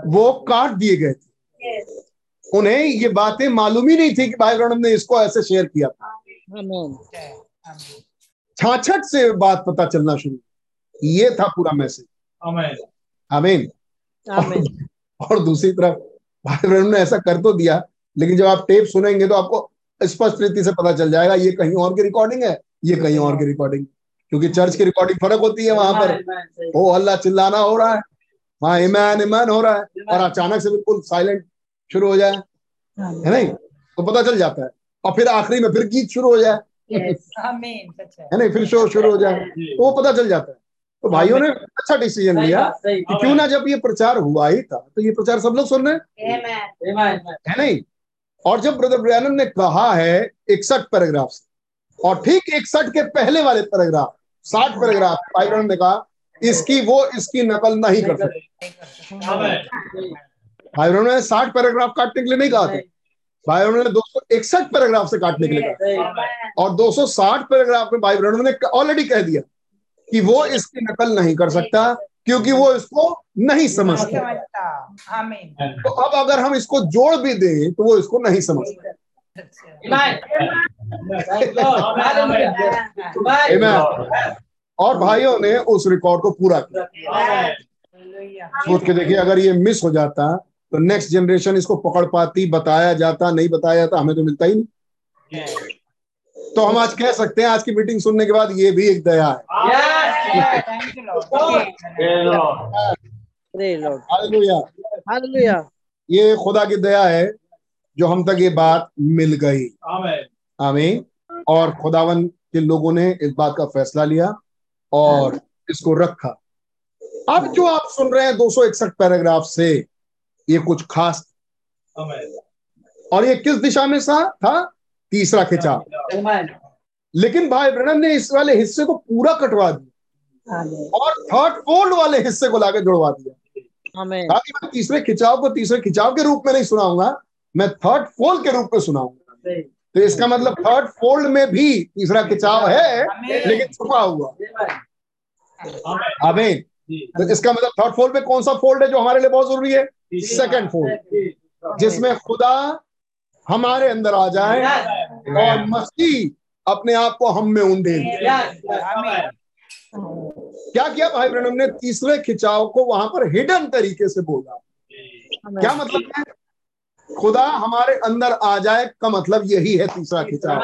वो काट दिए गए थे। उन्हें ये बातें मालूम ही नहीं थी कि भाई ने इसको ऐसे शेयर किया था। Amen. छाछट से बात पता चलना शुरू ये था पूरा मैसेज आमीन आमीन और दूसरी तरफ़ भाई ने ऐसा कर तो दिया लेकिन जब आप टेप सुनेंगे तो आपको स्पष्ट रीति से पता चल जाएगा ये कहीं और की रिकॉर्डिंग है ये कहीं और की रिकॉर्डिंग क्योंकि चर्च की रिकॉर्डिंग फ़र्क होती है वहाँ पर। ओ अल्लाह चिल्लाना हो रहा है। वहाँ ईमान ईमान हो रहा है। और अचानक से बिल्कुल साइलेंट शुरू हो जाए। है। नहीं? तो पता चल जाता है। और फिर आखिरी में फिर गीत शुरू हो जाए। है। नहीं? फिर शो शुरू हो जाए। तो वो पता चल जाता है। तो भाइयों ने अच्छा डिसीज़न लिया कि क्यों ना जब ये प्रचार हुआ ही था तो ये प्रचार सब लोग सुन रहे हैं। है नहीं? और जब ब्रदर ब्रैनन ने कहा है इकसठ पैराग्राफ से, और ठीक इकसठ के पहले वाले पैराग्राफ साठ पैराग्राफ ब्रैनन ने कहा, इसकी वो, इसकी नकल नहीं कर सकते। भाई ने साठ पैराग्राफ काटने के लिए नहीं कहा था। भाई ने दो सौ इकसठ पैराग्राफ से काटने के लिए कहा और 260 पैराग्राफ में भाई ने ऑलरेडी कह दिया कि वो इसकी नकल नहीं कर सकता। क्योंकि वो इसको नहीं समझता। तो अब अगर हम इसको जोड़ भी दें तो वो इसको नहीं समझता। और भाइयों ने उस रिकॉर्ड को पूरा किया। सोच के देखिए अगर ये मिस हो जाता तो नेक्स्ट जनरेशन इसको पकड़ पाती बताया जाता नहीं बताया जाता हमें तो मिलता ही नहीं। तो हम आज कह सकते हैं आज की मीटिंग सुनने के बाद ये भी एक दया है. ये खुदा की दया है जो हम तक ये बात मिल गई। आमीन आमीन। और खुदावन के लोगों ने इस बात का फैसला लिया और इसको रखा। अब जो आप सुन रहे हैं 261 पैराग्राफ से ये कुछ खास। और ये किस दिशा में सा था? तीसरा खिंचाव लेकिन भाई ब्रणन ने इस वाले हिस्से को पूरा कटवा दिया। और थर्ड फोल्ड वाले हिस्से को लाके जुड़वा दिया। ताकि मैं तीसरे खिंचाव को तीसरे खिंचाव के रूप में नहीं सुनाऊँगा मैं थर्ड फोल्ड के रूप में सुनाऊँगा। तो इसका मतलब थर्ड फोल्ड में भी तीसरा खिंचाव है लेकिन छुपा हुआ. आमीन। तो इसका मतलब थर्ड फोल्ड में कौन सा फोल्ड है जो हमारे लिए बहुत ज़रूरी है? सेकंड फोल्ड जिसमें खुदा हमारे अंदर आ जाए और मसीह अपने आप को हम में उंडे क्या किया भाई ब्रनम ने तीसरे खिंचाव को वहाँ पर हिडन तरीके से बोला। क्या मतलब है? खुदा हमारे अंदर आ जाए का मतलब यही है तीसरा खिंचाव.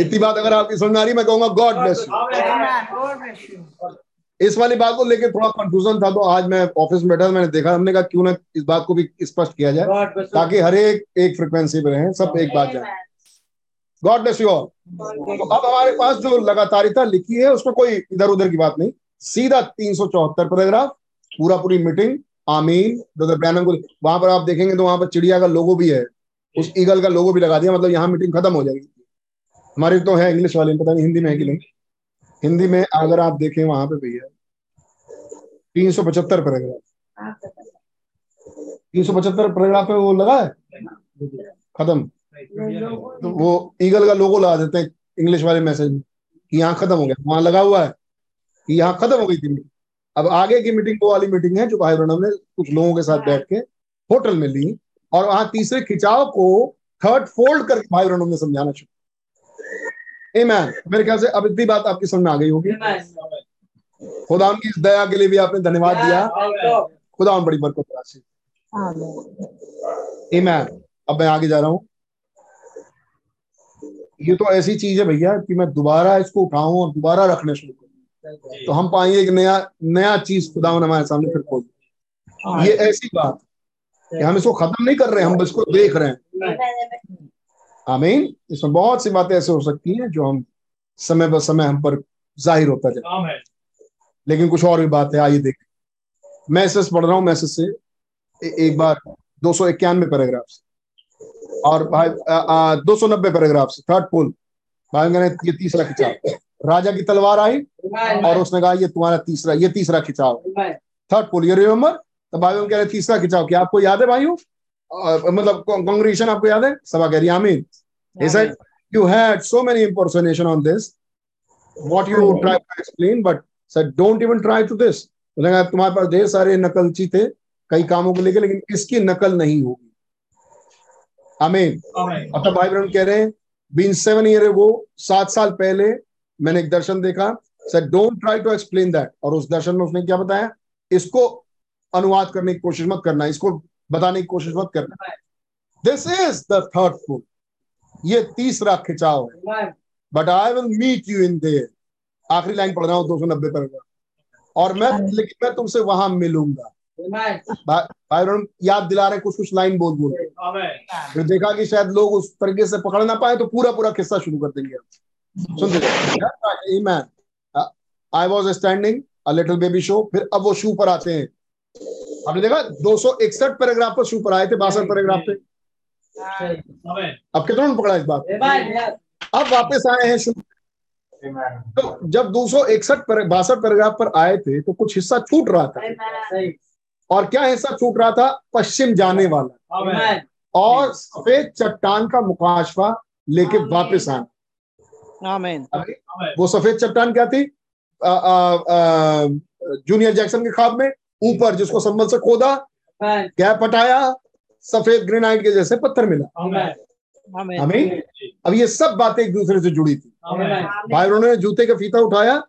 इतनी बात अगर आपकी समझ आ रही मैं कहूँगा गॉड ब्लेस यू इस वाली बात को लेकर थोड़ा कंफ्यूजन था तो आज मैं ऑफ़िस में बैठा मैंने देखा हमने कहा क्यों ना इस बात को भी स्पष्ट किया जाए. ताकि हर एक एक फ्रिक्वेंसी पे रहे सब एक बात जाए. गॉड ब्लेस यू ऑल तो अब हमारे पास जो लगातारिता लिखी है उसमें कोई इधर उधर की बात नहीं। सीधा तीन सौ चौहत्तर पैराग्राफ पूरा पूरी मीटिंग आमीन ब्रदर ब्रैनम को वहाँ पर आप देखेंगे तो वहाँ पर चिड़िया का लोगो भी है। उस ईगल का लोगो भी लगा दिया मतलब यहाँ मीटिंग खत्म हो जाएगी। हमारी तो है इंग्लिश वाले पता नहीं हिंदी में है कि नहीं। हिंदी में अगर आप देखें, वहाँ पे भैया, तीन सौ पचहत्तर पैराग्राफ तीन सौ पचहत्तर पैराग्राफ पे वो लगा है? खत्म। तो वो ईगल का लोगो लगा देते हैं इंग्लिश वाले मैसेज में कि यहाँ खत्म हो गया। वहाँ लगा हुआ है कि यहाँ खत्म हो गई थी अब आगे की मीटिंग वो वाली मीटिंग है जो भाई ब्रनम ने कुछ लोगों के साथ बैठ के होटल में ली और वहाँ तीसरे खिंचाव को थर्ड फोल्ड करके भाई ब्रनम ने समझाना शुरू Amen. मेरे ख्याल से अब इतनी बात आपकी समझ में आ गई होगी। खुदा उनकी इस दया के लिए भी आपने धन्यवाद दिया। खुदा उन बड़ी बरकत राशि Amen. अब मैं आगे जा रहा हूँ। ये तो ऐसी चीज़ है भैया कि मैं दोबारा इसको उठाऊं और दोबारा रखने शुरू करूँ। तो हम पाएँगे एक नया नया चीज़ खुदा हमारे सामने फिर खोल ये ऐसी बात कि हम इसको खत्म नहीं कर रहे हम इसको देख रहे हैं। आमीन। इसमें बहुत सी बातें ऐसे हो सकती हैं जो हम समय ब समय हम पर ज़ाहिर होता जाए। लेकिन कुछ और भी बात है आइए देख। मैसेज पढ़ रहा हूँ मैसेज से ए, एक बार दो सौ इक्यानवे पैराग्राफ से। और भाई दो सौ नब्बे पैराग्राफ से थर्ड पोल। भाई मैंने ये तीसरा खिंचाव। राजा की तलवार आई और उसने कहा ये तुम्हारा तीसरा ये तीसरा खिंचाव थर्ड पोल ये रिमेम्बर तो भाई कह रहे तीसरा खिंचाव क्या? आपको याद है भाइयों? और मतलब कांग्रेगेशन आपको याद है? सभा कह रही आमीन। He said you had so many impersonation on this. What you tried to explain but said don't even try to this. तुम्हारे पास ढेर सारे नकलची थे कई कामों को लेकर लेकिन इसकी नकल नहीं होगी. आमीन। अब तक भाई बहन कह रहे हैं बीन सेवन ईयर वो सात साल पहले मैंने एक दर्शन देखा। Sir don't try to explain that और उस दर्शन में उसने क्या बताया? इसको अनुवाद करने की कोशिश मत करना इसको बताने की कोशिश मत करना। This is the third pull ये तीसरा खिंचाव है। But I will meet you in there आखिरी लाइन पढ़ रहा हूँ दो सौ नब्बे पर और मैं लेकिन मैं तुमसे वहाँ मिलूँगा। भाई याद दिला रहे कुछ कुछ लाइन बोल बोल। फिर देखा कि शायद लोग उस तरीके से पकड़ ना पाए तो पूरा पूरा किस्सा शुरू कर देंगे। सुनते I was standing a little baby shoe फिर अब वो शू पर आते हैं। आपने देखा 261 पैराग्राफ पर शू पर आए थे बासठ पैराग्राफ पे अब कितना पकड़ा इस बात अब वापस आए हैं शू तो जब 261 बासठ पैराग्राफ पर आए थे तो कुछ हिस्सा छूट रहा था। और क्या हिस्सा छूट रहा था? पश्चिम जाने वाला। और सफ़ेद चट्टान का मुकाशवा लेके वापस आना। वो सफ़ेद चट्टान क्या थी? जूनियर जैक्सन के ख्वाब में। ऊपर जिसको संबल से खोदा Amen. गैप हटाया सफ़ेद ग्रेनाइट के जैसे पत्थर मिला। आमेन। आमेन। हमें अब ये सब बातें एक दूसरे से जुड़ी थी। भाई उन्होंने जूते का फीता उठाया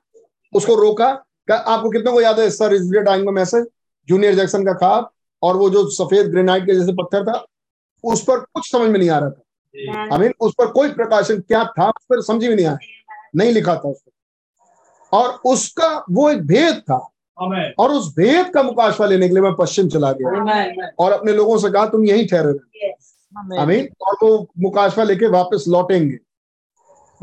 उसको रोका क्या आपको कितने को याद है सर इज़ टाइम का मैसेज? जूनियर जैक्सन का ख्वाब और वो जो सफ़ेद ग्रेनाइट के जैसे पत्थर था उस पर कुछ समझ में नहीं आ रहा था। आई मीन उस पर कोई प्रकाशन क्या था उस पर समझ में नहीं आया। नहीं लिखा था उस पर। और उसका वो एक भेद था और उस भेद का मुकाशवा लेने के लिए मैं पश्चिम चला गया। और अपने लोगों से कहा तुम यही ठहरे रहो Amen. आमीन और वो मुकाशवा लेके वापस लौटेंगे।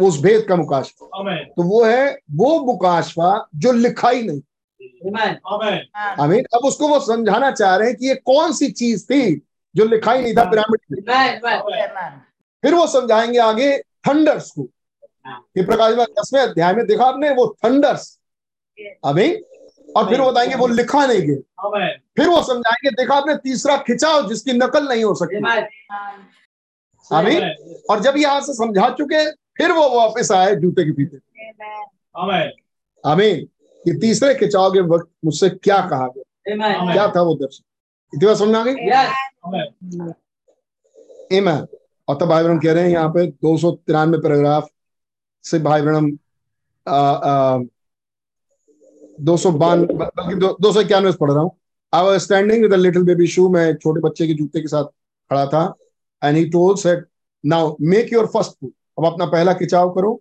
उस भेद का मुकाशवा। तो वो है वो मुकाशवा जो लिखा ही नहीं. Amen. अब उसको वो समझाना चाह रहे हैं कि ये कौन सी चीज़ थी जो लिखा ही नहीं था पिरामिड में Amen. Amen. Amen. फिर वो समझाएँगे आगे थंडर्स को। प्रकाश में दसवें अध्याय में देखा आपने वो थंडर्स। अभी और फिर वो बताएँगे वो लिखा नहीं गया। फिर वो समझाएँगे देखा आपने तीसरा खिंचाव जिसकी नकल नहीं हो सकती। Amen. आमीन Amen. और जब यहाँ से समझा चुके फिर वो वापस आए जूते के पीछे. आमीन। कि तीसरे खिंचाव के वक्त मुझसे क्या कहा गया? क्या था वो दर्शन? इतनी बात समझ आ गई. Amen. और तब भाई ब्रह्म कह रहे हैं यहाँ पे दो सौ तिरानवे पैराग्राफ से भाई ब्रह्म दो सौ बान दो सौ इक्यानवे पढ़ रहा हूँ। I was standing with little baby shoe मैं छोटे बच्चे के जूते के साथ खड़ा था। And he told said now make your first pull अब अपना पहला खिंचाव करो।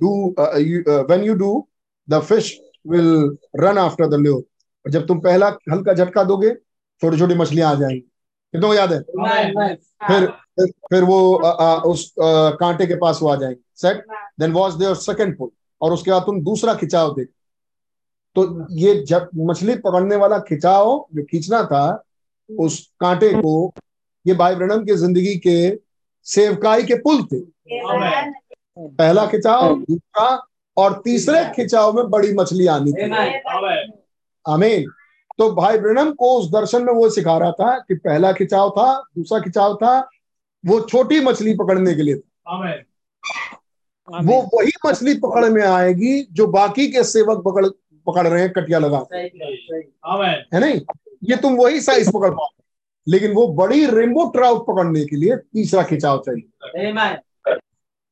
Do when you do the fish will run after the lure जब तुम पहला हल्का झटका दोगे छोटी छोटी मछलियाँ आ जाएँगी। कितनों को याद है. फिर फिर, फिर वो आ, आ, उस आ, कांटे के पास वो आ जाएँगे। Said then was there second pull और उसके बाद तुम दूसरा खिंचाव देख। तो ये जब मछली पकड़ने वाला खिंचाव जो खींचना था उस कांटे को ये भाई ब्रणम की ज़िंदगी के सेवकाई के पुल थे। पहला खिंचाव दूसरा और तीसरे खिंचाव में बड़ी मछली आनी थी. आमीन। तो भाई ब्रणम को उस दर्शन में वो सिखा रहा था कि पहला खिंचाव था दूसरा खिंचाव था वो छोटी मछली पकड़ने के लिए था। वो वही मछली पकड़ में आएगी जो बाकी के सेवक पकड़ पकड़ रहे हैं कटिया लगा है। नहीं? ये तुम वही साइज़ पकड़ पाओ। लेकिन वो बड़ी रेमबो ट्राउट पकड़ने के लिए तीसरा खिंचाव चाहिए।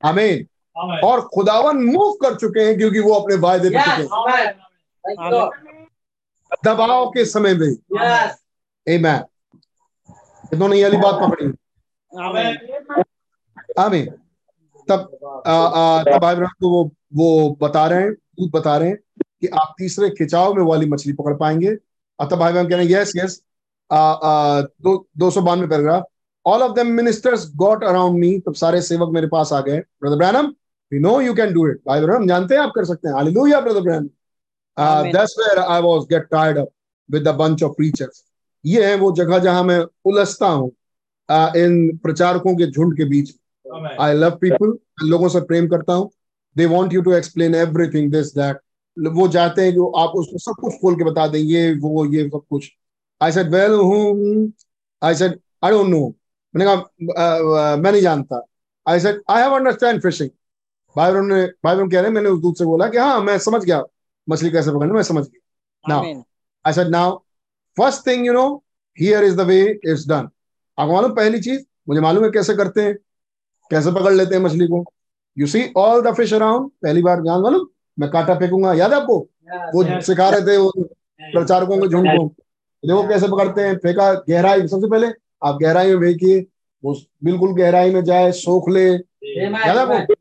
Amen. और खुदावन मूव कर चुके हैं क्योंकि वो अपने वायदे पे चुके हैं. दबाव के समय में। Yes. आमीन इन्होंने ये वाली बात पकड़ी. आमीन। तब आ, आ, तब को वो वो बता रहे हैं दूत बता रहे हैं। कि आप तीसरे खिंचाव में वाली मछली पकड़ पाएँगे। तब भाई बहन कह रहे हैं यस यस दो सौ बानवे paragraph. All of them ministers got around me तब सारे सेवक मेरे पास आ गए। Brother Branham we know you can do it भाई ब्रह्म जानते हैं आप कर सकते हैं। Hallelujah brother Branham that's where I was get tired up with the bunch of preachers ये है वो जगह जहाँ मैं उलझता हूँ uh, इन प्रचारकों के झुंड के बीच। आई लव पीपल लोगों से प्रेम करता हूँ। They want you to explain everything this that वो जाते हैं जो आप उसको सब कुछ खोल के बता दें ये वो ये सब कुछ। I said well I said I don't know मैंने कहा "Uh, uh, मैं नहीं जानता। I said I have understand fishing भाई बहन ने भाई बहन कह रहे हैं मैंने उस दूध से बोला कि हाँ मैं समझ गया। मछली कैसे पकड़ना मैं समझ गया। Now I I now first thing you know here is the way way it's done. आपको मालूम पहली चीज़ मुझे मालूम है कैसे करते हैं कैसे पकड़ लेते हैं मछली को। You see all the fish around पहली बार जान मालूम? मैं कांटा फेंकूँगा याद है आपको? वो सिखा रहे थे वो प्रचारकों के झुंड को देखो कैसे पकड़ते हैं फेंका गहराई सबसे पहले आप गहराई में फेंकिए वो बिल्कुल गहराई में जाए सोख ले। याद आपको?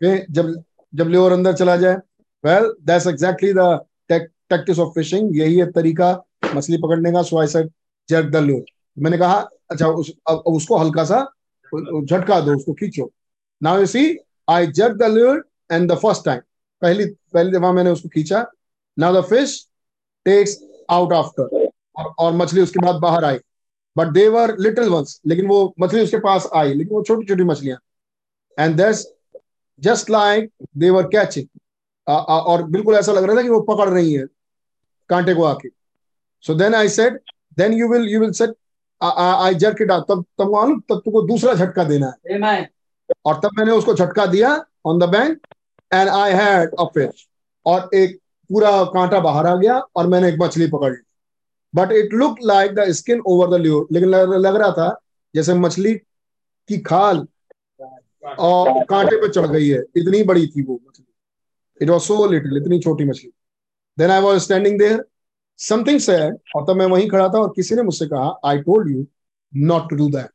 फिर जब जब ल्योर अंदर चला जाए well that's exactly the tactics of fishing यही है तरीका मछली पकड़ने का so I said jerk the lure मैंने कहा अच्छा उस, अब, उसको हल्का सा झटका दो उसको खींचो. Now you see I jerk the lure and the first time पहली पहली दफ़ा मैंने उसको खींचा। Now the fish takes out after और, और मछली उसके बाद बाहर आई। But they were little ones लेकिन वो मछली उसके पास आई लेकिन वो छोटी छोटी मछलियाँ and that's just like they were catching और बिल्कुल ऐसा लग रहा था कि वो पकड़ रही है कांटे को आके। So then I said then you will you will set I jerk it out तब तब मालूम तब तुमको दूसरा झटका देना है। Amen. और तब मैंने उसको झटका दिया on the bank and I had a fish और एक पूरा कांटा बाहर आ गया और मैंने एक मछली पकड़। ली but it look like the skin over the lure लेकिन लग, रहा था जैसे मछली की खाल और कांटे पे चढ़ गई है। इतनी बड़ी थी वो मछली। इट वॉज़ सो लिटिल इतनी छोटी मछली। Then I was standing there something sad और तब मैं वहीं खड़ा था और किसी ने मुझसे कहा I told you not to do that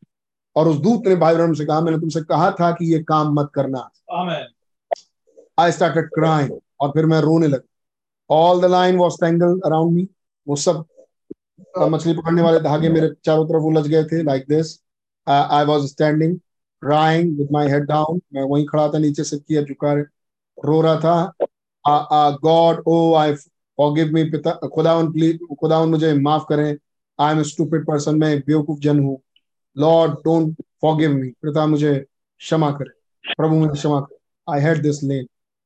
और उस दूत ने भाई ब्रह्म से कहा मैंने तुमसे कहा था कि ये काम मत करना। Amen. आई स्टार्टेड क्राइंग और फिर मैं रोने लगा। All the line was tangle around me वो सब मछली पकड़ने वाले धागे मेरे चारों तरफ़ उलझ गए थे like this I was standing crying with my head down. मैं वहीं खड़ा था, नीचे से किया झुका रो रहा था। God O I forgive me पिता, खुदावन प्लीज़ खुदावन, मुझे माफ़ करें। आई एम स्टूपिड पर्सन मैं बेवकूफ़ जन हूँ। लॉर्ड डोंट फॉरगिव मी पिता, मुझे क्षमा करे। प्रभु, मुझे क्षमा करे। आई हैड दिस लेन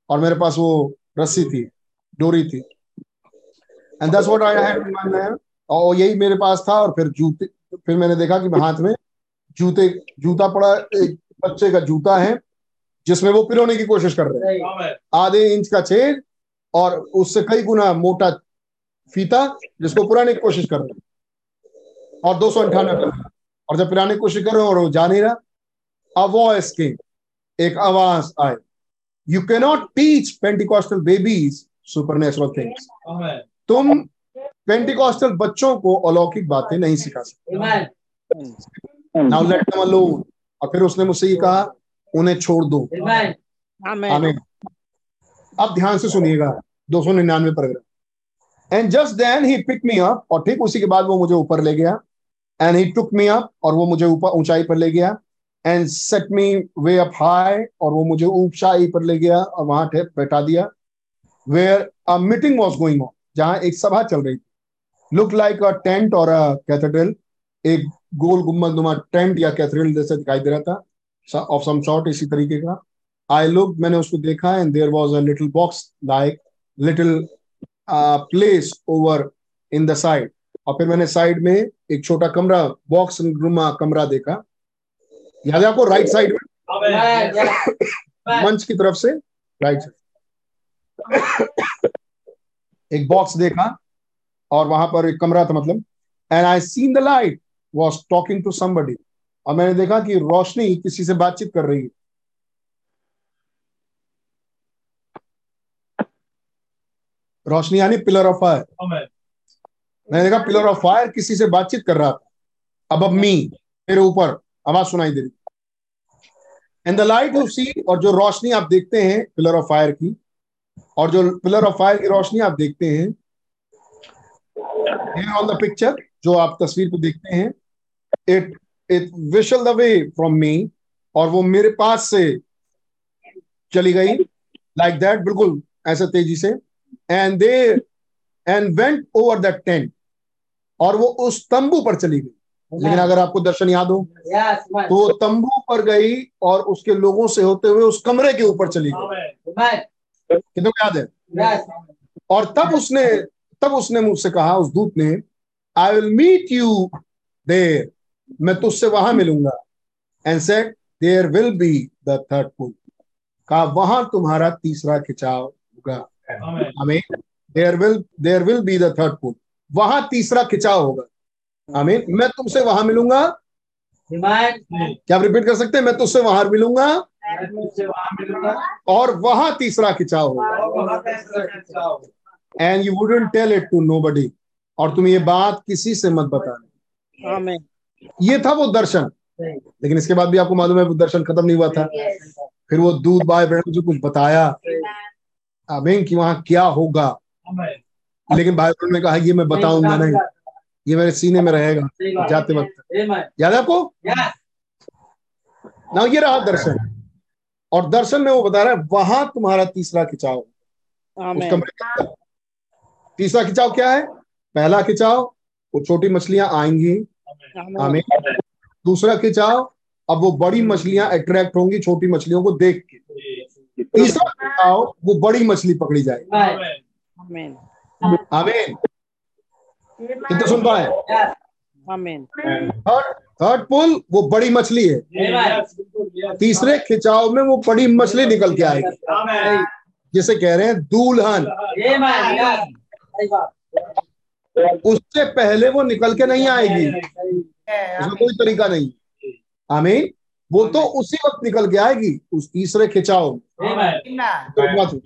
और मेरे पास वो रस्सी थी डोरी थी। And that's what I had in my hand और यही मेरे पास था और फिर जूते फिर मैंने देखा कि हाथ में जूते जूता पड़ा एक बच्चे का जूता है जिसमें वो पिरोने की कोशिश कर रहे हैं। आधे इंच का छेद और उससे कई गुना मोटा फीता जिसको पुराने की कोशिश कर रहे हैं। और दो सौ अंठानवे और जब पिराने की कोशिश कर रहे हो और वो जा नहीं रहा अ वॉइस के एक आवाज़ आए you can not teach Pentecostal babies super things तुम पेंटिकॉस्टल बच्चों को अलौकिक बातें नहीं सिखा सकते। Amen. Now let them alone और फिर उसने मुझसे ये कहा उन्हें छोड़ दो. आमीन अब ध्यान से सुनिएगा दो सौ निन्यानवे paragraph and just then he pick me up और ठीक उसी के बाद वो मुझे ऊपर ले गया। And he took me up और वो मुझे ऊपर ऊंचाई पर ले गया। And set me way up high और वो मुझे ऊंचाई पर ले गया और वहाँ बैठा दिया where a meeting was going on जहाँ एक सभा चल रही थी। लुक लाइक अ टेंट और अ कैथेड्रल एक गोल गुम्बदनुमा टेंट या कैथेड्रल जैसे दिखाई दे रहा था ऑफ़ सम सॉर्ट इसी तरीके का। आई लुक मैंने उसको देखा and there was a little box like little place over in the side और फिर मैंने साइड में एक छोटा कमरा बॉक्स रूमा कमरा देखा। याद है आपको राइट साइड में? मंच की तरफ़ से राइट साइड एक बॉक्स देखा और वहाँ पर एक कमरा था मतलब। And I seen the light was talking to somebody और मैंने देखा कि रोशनी किसी से बातचीत कर रही है। रोशनी यानी पिलर ऑफ़ फायर मैंने देखा पिलर ऑफ़ फायर किसी से बातचीत कर रहा था। अब अब मी मेरे ऊपर। आवाज़ सुनाई दे रही। And the light you see और जो रोशनी आप देखते हैं पिलर ऑफ़ फायर की, और जो पिलर ऑफ़ फायर की रोशनी आप देखते हैं ऑन द पिक्चर जो आप तस्वीर पे देखते हैं it it whistle the way from me और वो मेरे पास से चली गई लाइक दैट बिल्कुल ऐसे तेज़ी से। And they and went over that tent और वो उस तंबू पर चली गई। लेकिन अगर आपको दर्शन याद हो तो वो तंबू पर गई और उसके लोगों से होते हुए उस कमरे के ऊपर चली गई. कितनों याद है? और तब उसने तब उसने मुझसे कहा उस दूत ने I will meet you there मैं तुझसे वहाँ मिलूँगा. And set there will be the third pull कहा वहाँ तुम्हारा तीसरा खिंचाव होगा. हमें there will there will be the third pull वहाँ तीसरा खिंचाव होगा। आमीन। मैं तुमसे वहाँ मिलूँगा। क्या आप रिपीट कर सकते हैं? मैं तुझसे वहाँ मिलूँगा। मैं तुझसे वहाँ मिलूँगा। और वहाँ तीसरा खिंचाव होगा। And you wouldn't tell it to nobody और तुम ये बात किसी से मत बताना। ये था वो दर्शन। लेकिन इसके बाद भी आपको मालूम है वो दर्शन खत्म नहीं हुआ था। फिर वो दूध बाय ब्रहण जो कुछ बताया। आमीन कि वहाँ क्या होगा। लेकिन भाई ब्रहण ने कहा ये मैं बताऊँगा नहीं। ये मेरे सीने में रहेगा जाते वक्त। याद है आपको? ना ये रहा दर्शन। और दर्शन में वो बता रहा है वहाँ तुम्हारा तीसरा खिंचाव। अंदर तीसरा खिंचाव क्या है? पहला खिंचाव वो छोटी मछलियाँ आएँगी। हमें दूसरा खिंचाव अब वो बड़ी मछलियाँ अट्रैक्ट होंगी छोटी मछलियों को देख के। तीसरा खिंचाव वो बड़ी मछली पकड़ी जाएगी. आमीन। कितने सुन पाए? थर्ड थर्ड पुल वो बड़ी मछली है। तीसरे खिंचाव में वो बड़ी मछली निकल के आएगी जिसे कह रहे हैं दूल्हन। उससे पहले वो निकल के नहीं आएगी। उसका कोई तरीका नहीं। आमीन। वो तो उसी वक्त निकल के आएगी उस तीसरे खिंचाव में. तो.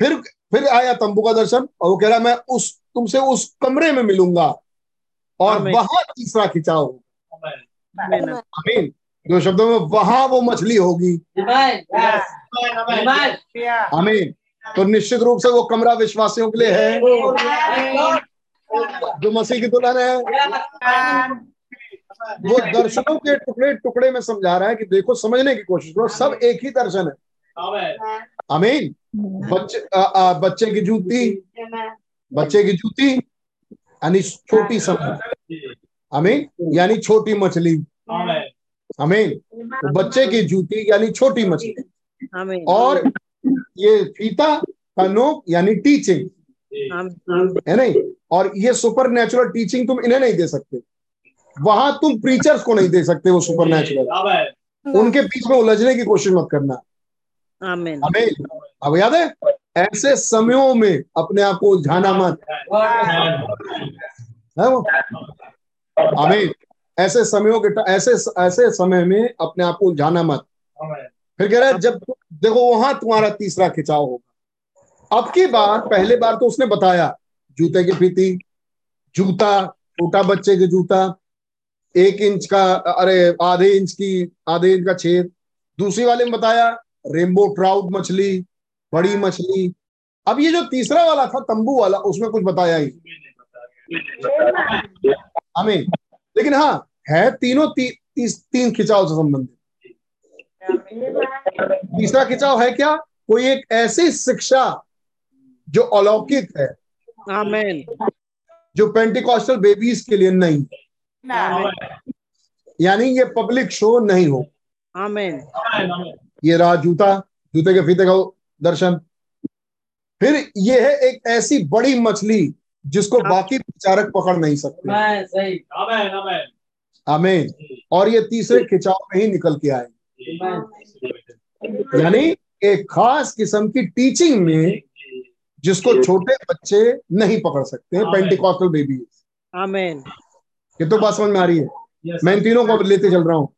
फिर फिर आया तंबू का दर्शन और वो कह रहा मैं उस तुमसे उस कमरे में मिलूँगा। और वहाँ तीसरा खिंचाव होगा Amen. आमीन। दो शब्दों में वहाँ वो मछली होगी. आमीन। तो निश्चित रूप से वो कमरा विश्वासियों के लिए है। जो मसीह की दुल्हन है। वो दर्शनों के टुकड़े टुकड़े में समझा रहा है कि देखो समझने की कोशिश करो सब एक ही दर्शन है। अमीन बच्चे आ, आ, बच्चे की जूती। बच्चे की जूती यानी छोटी समय अमीन यानी छोटी मछली। अमीन तो बच्चे की जूती यानी छोटी मछली। और ये फीता का नोक यानी टीचिंग। है नहीं? और ये सुपर नेचुरल टीचिंग तुम इन्हें नहीं दे सकते। वहाँ तुम प्रीचर्स को नहीं दे सकते वो सुपर नेचुरल उनके बीच में उलझने की कोशिश मत करना। आमीन। हमें अब याद है? ऐसे समयों में अपने आप को उलझाना मत। है वो? आमीन। ऐसे समयों के ऐसे ऐसे समय में अपने आप को उलझाना मत। फिर कह रहा है, जब देखो, वहाँ तुम्हारा तीसरा खिंचाव होगा। अब की बार, पहले बार तो उसने बताया, जूते की फीती, जूता, छोटा बच्चे के जूता, एक इंच का, अरे, आधे इंच की, आधे इंच का छेद। दूसरी वाले में बताया, रेनबो ट्राउट मछली बड़ी मछली। अब ये जो तीसरा वाला था तंबू वाला उसमें कुछ बताया ही। हमें। लेकिन हाँ है तीनों ती, ती, तीन खिंचाव से संबंधित। तीसरा खिंचाव है क्या? कोई एक ऐसी शिक्षा जो अलौकिक है। आमीन। जो पेंटिकॉस्टल बेबीज के लिए नहीं। यानी ये पब्लिक शो नहीं हो। आमीन। ये रहा जूता जूते के फीते का दर्शन। फिर ये है एक ऐसी बड़ी मछली जिसको बाकी विचारक पकड़ नहीं सकते। आमीन और ये तीसरे खिंचाव में ही निकल के आए। यानी एक खास किस्म की टीचिंग में जिसको छोटे बच्चे नहीं पकड़ सकते पेंटिकॉस्टल बेबी आमीन। ये तो बात समझ में आ रही है। मैं इन तीनों को लेते चल रहा हूँ।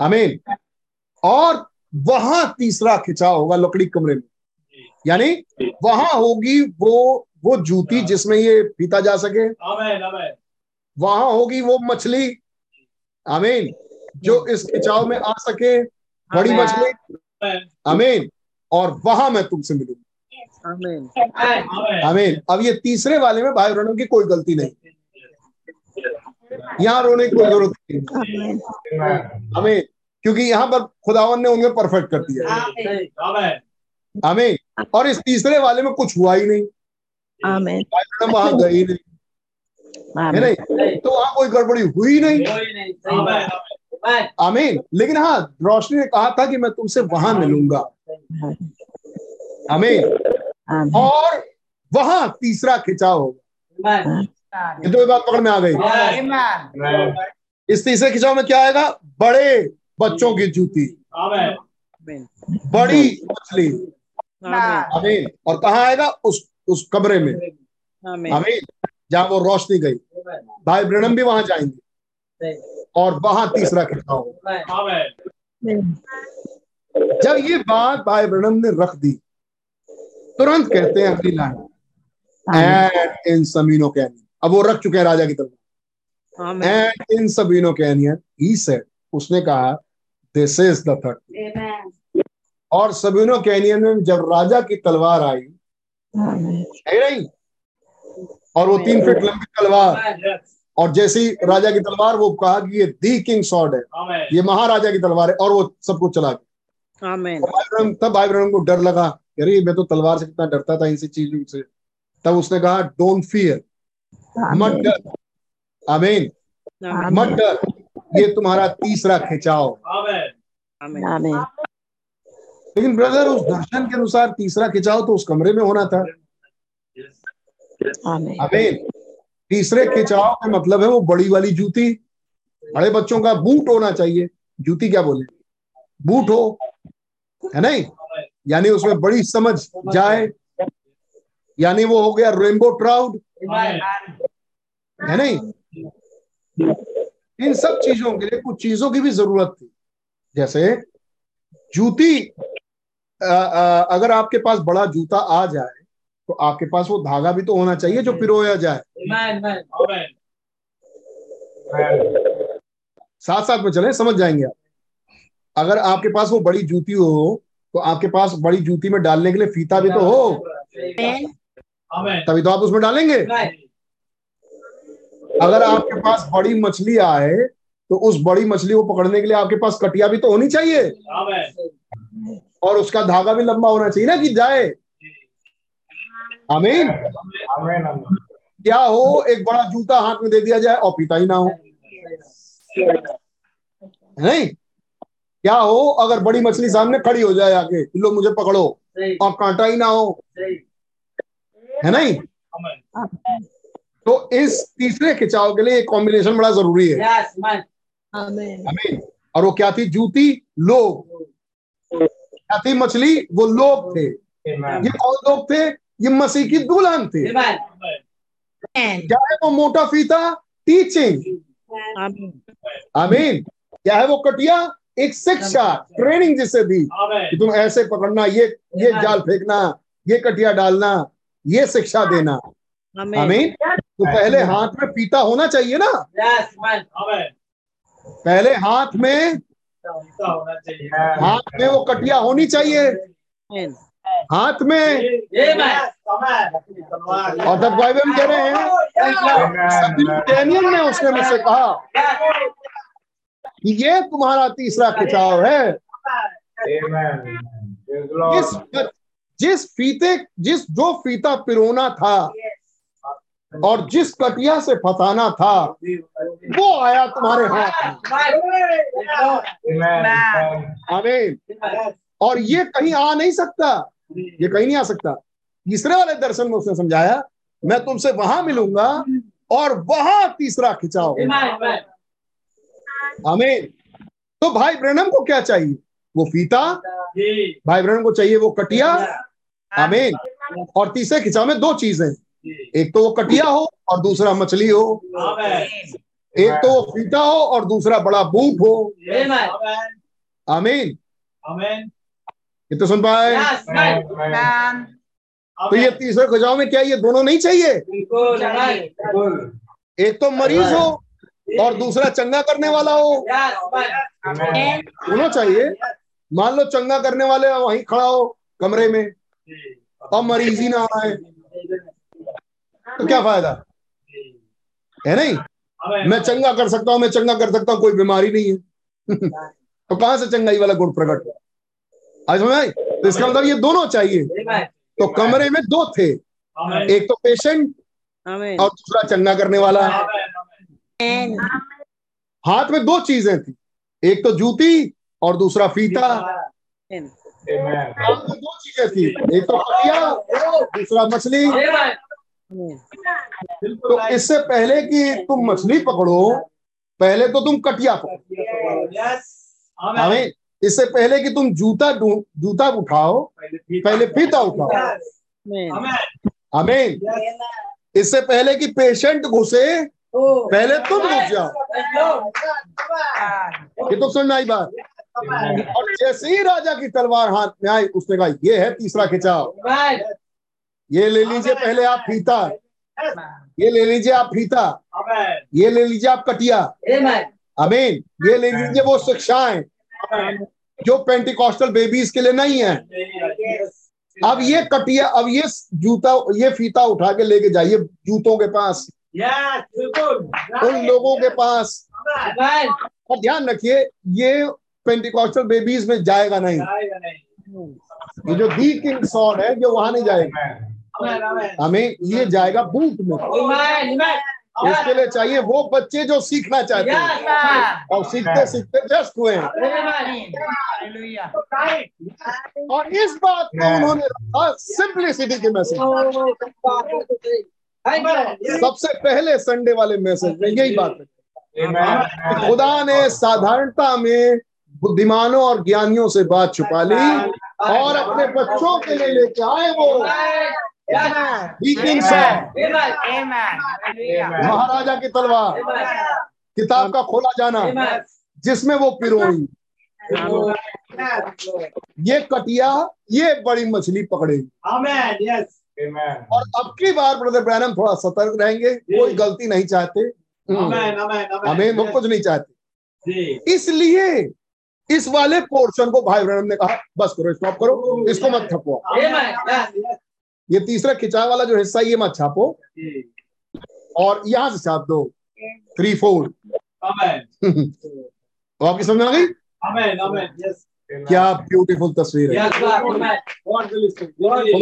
आमीन। और वहाँ तीसरा खिंचाव होगा लकड़ी कमरे में। यानी वहाँ होगी वो वो जूती जिसमें ये पीता जा सके। वहाँ होगी वो मछली। आमीन। जो इस खिंचाव में आ सके बड़ी मछली। आमीन। और वहाँ मैं तुमसे मिलूँगा। आमीन। आमीन। अब ये तीसरे वाले में भाई बहनों की कोई गलती नहीं। यहाँ रोने की कोई ज़रूरत नहीं। आमीन। क्योंकि यहाँ पर खुदावन ने उन्हें परफेक्ट कर दिया। आमीन और इस तीसरे वाले में कुछ हुआ ही नहीं। वहाँ गई नहीं। है नहीं? तो वहाँ कोई गड़बड़ी हुई नहीं। आमीन लेकिन हाँ रोशनी ने कहा था कि मैं तुमसे वहाँ मिलूँगा। आमीन और वहाँ तीसरा खिंचाव होगा। ये तो बात पकड़ में आ गई। इस तीसरे खिंचाव में क्या आएगा? बड़े बच्चों की जूती। बड़ी मछली। आमीन। आमीन। और कहा आएगा? उस उस कमरे में। आमीन। आमीन। जहाँ वो रोशनी गई। भाई ब्रणम भी वहाँ जाएँगे। और वहाँ तीसरा खिंचाव होगा जब ये बात भाई ब्रणम ने रख दी तुरंत कहते हैं अगली line. And in Sabino Canyon अब वो रख चुके हैं राजा की तरफ़। आमीन। And in Sabino Canyon he said उसने कहा दिस इज़ द थर्ड और सबीनो कैनियन में जब राजा की तलवार आई है नहीं? और वो तीन फीट लंबी तलवार और जैसे ही राजा की तलवार वो कहा कि ये दी किंग सॉर्ड है। ये महाराजा की तलवार है और वो सब कुछ चला गया। तब भाई ब्रह्म को डर लगा अरे मैं तो तलवार से कितना डरता था इनसी चीज़ों से। तब उसने कहा डोंट फियर मत डर। आमीन मत डर। ये तुम्हारा तीसरा खिंचाव। आमीन। आमीन। लेकिन ब्रदर उस दर्शन के अनुसार तीसरा खिंचाव तो उस कमरे में होना था। आमीन। आमीन। तीसरे खिंचाव का मतलब है वो बड़ी वाली जूती। बड़े बच्चों का बूट होना चाहिए। जूती क्या बोले? बूट हो है नहीं? यानी उसमें बड़ी समझ जाए। यानी वो हो गया रेनबो ट्राउड है नहीं? इन सब चीज़ों के लिए कुछ चीज़ों की भी ज़रूरत थी। जैसे जूती आ, आ, अगर आपके पास बड़ा जूता आ जाए तो आपके पास वो धागा भी तो होना चाहिए जो पिरोया जाए। साथ साथ में चले समझ जाएँगे आप। अगर आपके पास वो बड़ी जूती हो तो आपके पास बड़ी जूती में डालने के लिए फीता भी तो हो। तभी तो आप उसमें डालेंगे। अगर आपके पास बड़ी मछली आए तो उस बड़ी मछली को पकड़ने के लिए आपके पास कटिया भी तो होनी चाहिए। और उसका धागा भी लंबा होना चाहिए ना कि जाए। आमीन। आमेन आमेन। क्या हो एक बड़ा जूता हाथ में दे दिया जाए और पीता ही ना हो। नहीं। क्या हो अगर बड़ी मछली सामने खड़ी हो जाए आके लो मुझे पकड़ो और कांटा ही ना हो। है नहीं? तो इस तीसरे खिंचाव के लिए एक कॉम्बिनेशन बड़ा ज़रूरी है। Yes, और वो क्या थी? जूती लोग। क्या थी मछली? वो लोग थे। ये कौन लोग थे? ये मसीह की दुल्हन थे। क्या है वो मोटा फीता? टीचिंग आमीन आमीन क्या है वो कटिया? एक शिक्षा ट्रेनिंग जिसे दी। कि तुम ऐसे पकड़ना ये ये जाल फेंकना ये कटिया डालना ये शिक्षा देना। आमीन आमीन तो पहले हाथ में फीता होना चाहिए ना। Yes, man. पहले हाथ में ऐसा होना चाहिए। हाथ में वो कटिया होनी चाहिए। हाथ में. और तब भाई हम कह रहे हैं। डैनियल ने उसने मुझसे कहा कि ये तुम्हारा तीसरा खिंचाव है। जिस जिस फीते जिस जो फीता पिरोना था और जिस कटिया से फंसाना था वो आया तुम्हारे हाथ में। आमीन। और ये कहीं आ नहीं सकता ये कहीं नहीं आ सकता। तीसरे वाले दर्शन में उसने समझाया मैं तुमसे वहाँ मिलूँगा और वहाँ तीसरा खिंचाओ। आमीन। तो भाई ब्रनम को क्या चाहिए? वो फीता भाई ब्रनम को चाहिए वो कटिया। आमीन। और तीसरे खिंचाव में दो चीज़ें। एक तो वो कटिया हो और दूसरा मछली हो। एक तो वो फीता हो और दूसरा बड़ा बूट हो। आमीन। ये तो सुन पाए? तो ये तीसरे खिंचाव में क्या ये दोनों नहीं चाहिए? एक तो मरीज़ हो और दूसरा चंगा करने वाला हो। दोनों चाहिए। मान लो चंगा करने वाले वहीं खड़ा हो कमरे में। और मरीज़ ही ना आ रहा है तो क्या फ़ायदा? है नहीं? मैं चंगा कर सकता हूँ मैं चंगा कर सकता हूँ कोई बीमारी नहीं है। तो कहाँ से चंगाई वाला गुण प्रकट हुआ? आज समझ तो इसका मतलब ये दोनों चाहिए। तो कमरे में दो थे। एक तो पेशेंट और दूसरा चंगा करने वाला। हाथ में दो चीज़ें थी। एक तो जूती और दूसरा फीता। हाथ में दो चीज़ें थी। एक तो कटिया दूसरा मछली। तो इससे पहले कि तुम मछली पकड़ो, पहले तो तुम कटिया पकड़ो। हमें इससे पहले कि तुम जूता जूता उठाओ, पहले फीता उठाओ। हमें इससे पहले कि पेशेंट घुसे, पहले तुम घुस जाओ। ये तो सुनना ही बात। और जैसे ही राजा की तलवार हाथ में आई, उसने कहा, ये है तीसरा खिंचाव. ये ले लीजिए पहले आप फीता। ये ले लीजिए आप फीता। ये ले लीजिए आप कटिया। अमीन ये ले लीजिए वो शिक्षाएँ। जो पेंटिकॉस्टल बेबीज के लिए नहीं है। अब ये कटिया अब ये जूता ये फीता उठा के लेके जाइए जूतों के पास। उन लोगों के पास। और ध्यान रखिए ये पेंटिकॉस्टल बेबीज में जाएगा नहीं। ये जो दी किंग सॉर्ड है ये वहाँ नहीं जाएगा। हमें ये जाएगा बूट में. इसके लिए चाहिए वो बच्चे जो सीखना चाहते हैं। और सीखते सीखते जस्ट हुए हैं। और इस बात को उन्होंने रखा सिंप्लिसिटी के मैसेज सबसे पहले संडे वाले मैसेज में यही बात है। खुदा ने साधारणता में बुद्धिमानों और ज्ञानियों से बात छुपा ली और अपने बच्चों के लिए लेके आए वो। सॉन्ग महाराजा की तलवार। किताब का खोला जाना। जिसमें वो पिरोई। ये कटिया ये बड़ी मछली पकड़ेगी। और अब की बार ब्रदर ब्रैनम थोड़ा सतर्क रहेंगे। कोई गलती नहीं चाहते। हम्म, हमें वो कुछ नहीं चाहते। इसलिए इस वाले पोर्शन को भाई ब्रैनम ने कहा बस करो स्टॉप करो। इसको मत छपो ये तीसरा खिंचाव वाला जो हिस्सा है, ये मत छापो। और यहाँ से छाप दो। थ्री फोर तो आपकी समझ में आ गई. क्या ब्यूटीफुल तस्वीर है. खुदा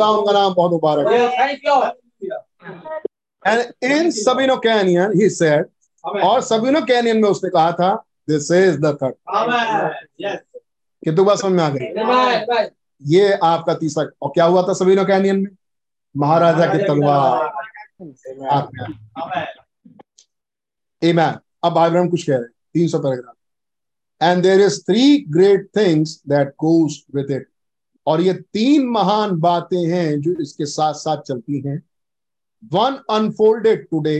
उनका नाम बहुत मुबारक। है. And in Sabino Canyon he said. और सबीनो कैनियन में उसने कहा था दिस इज़ द थर्ड. कितनी बात समझ में आ गई. ये आपका तीसरा और क्या हुआ था सबीनो कैनियन में? महाराजा की तलवार। हाथ में. अब बाइबल कुछ कह रहे हैं। तीन सौ paragraph. And there is three great things that goes with it और ये तीन महान बातें हैं जो इसके साथ साथ चलती हैं। वन अनफोल्डेड टुडे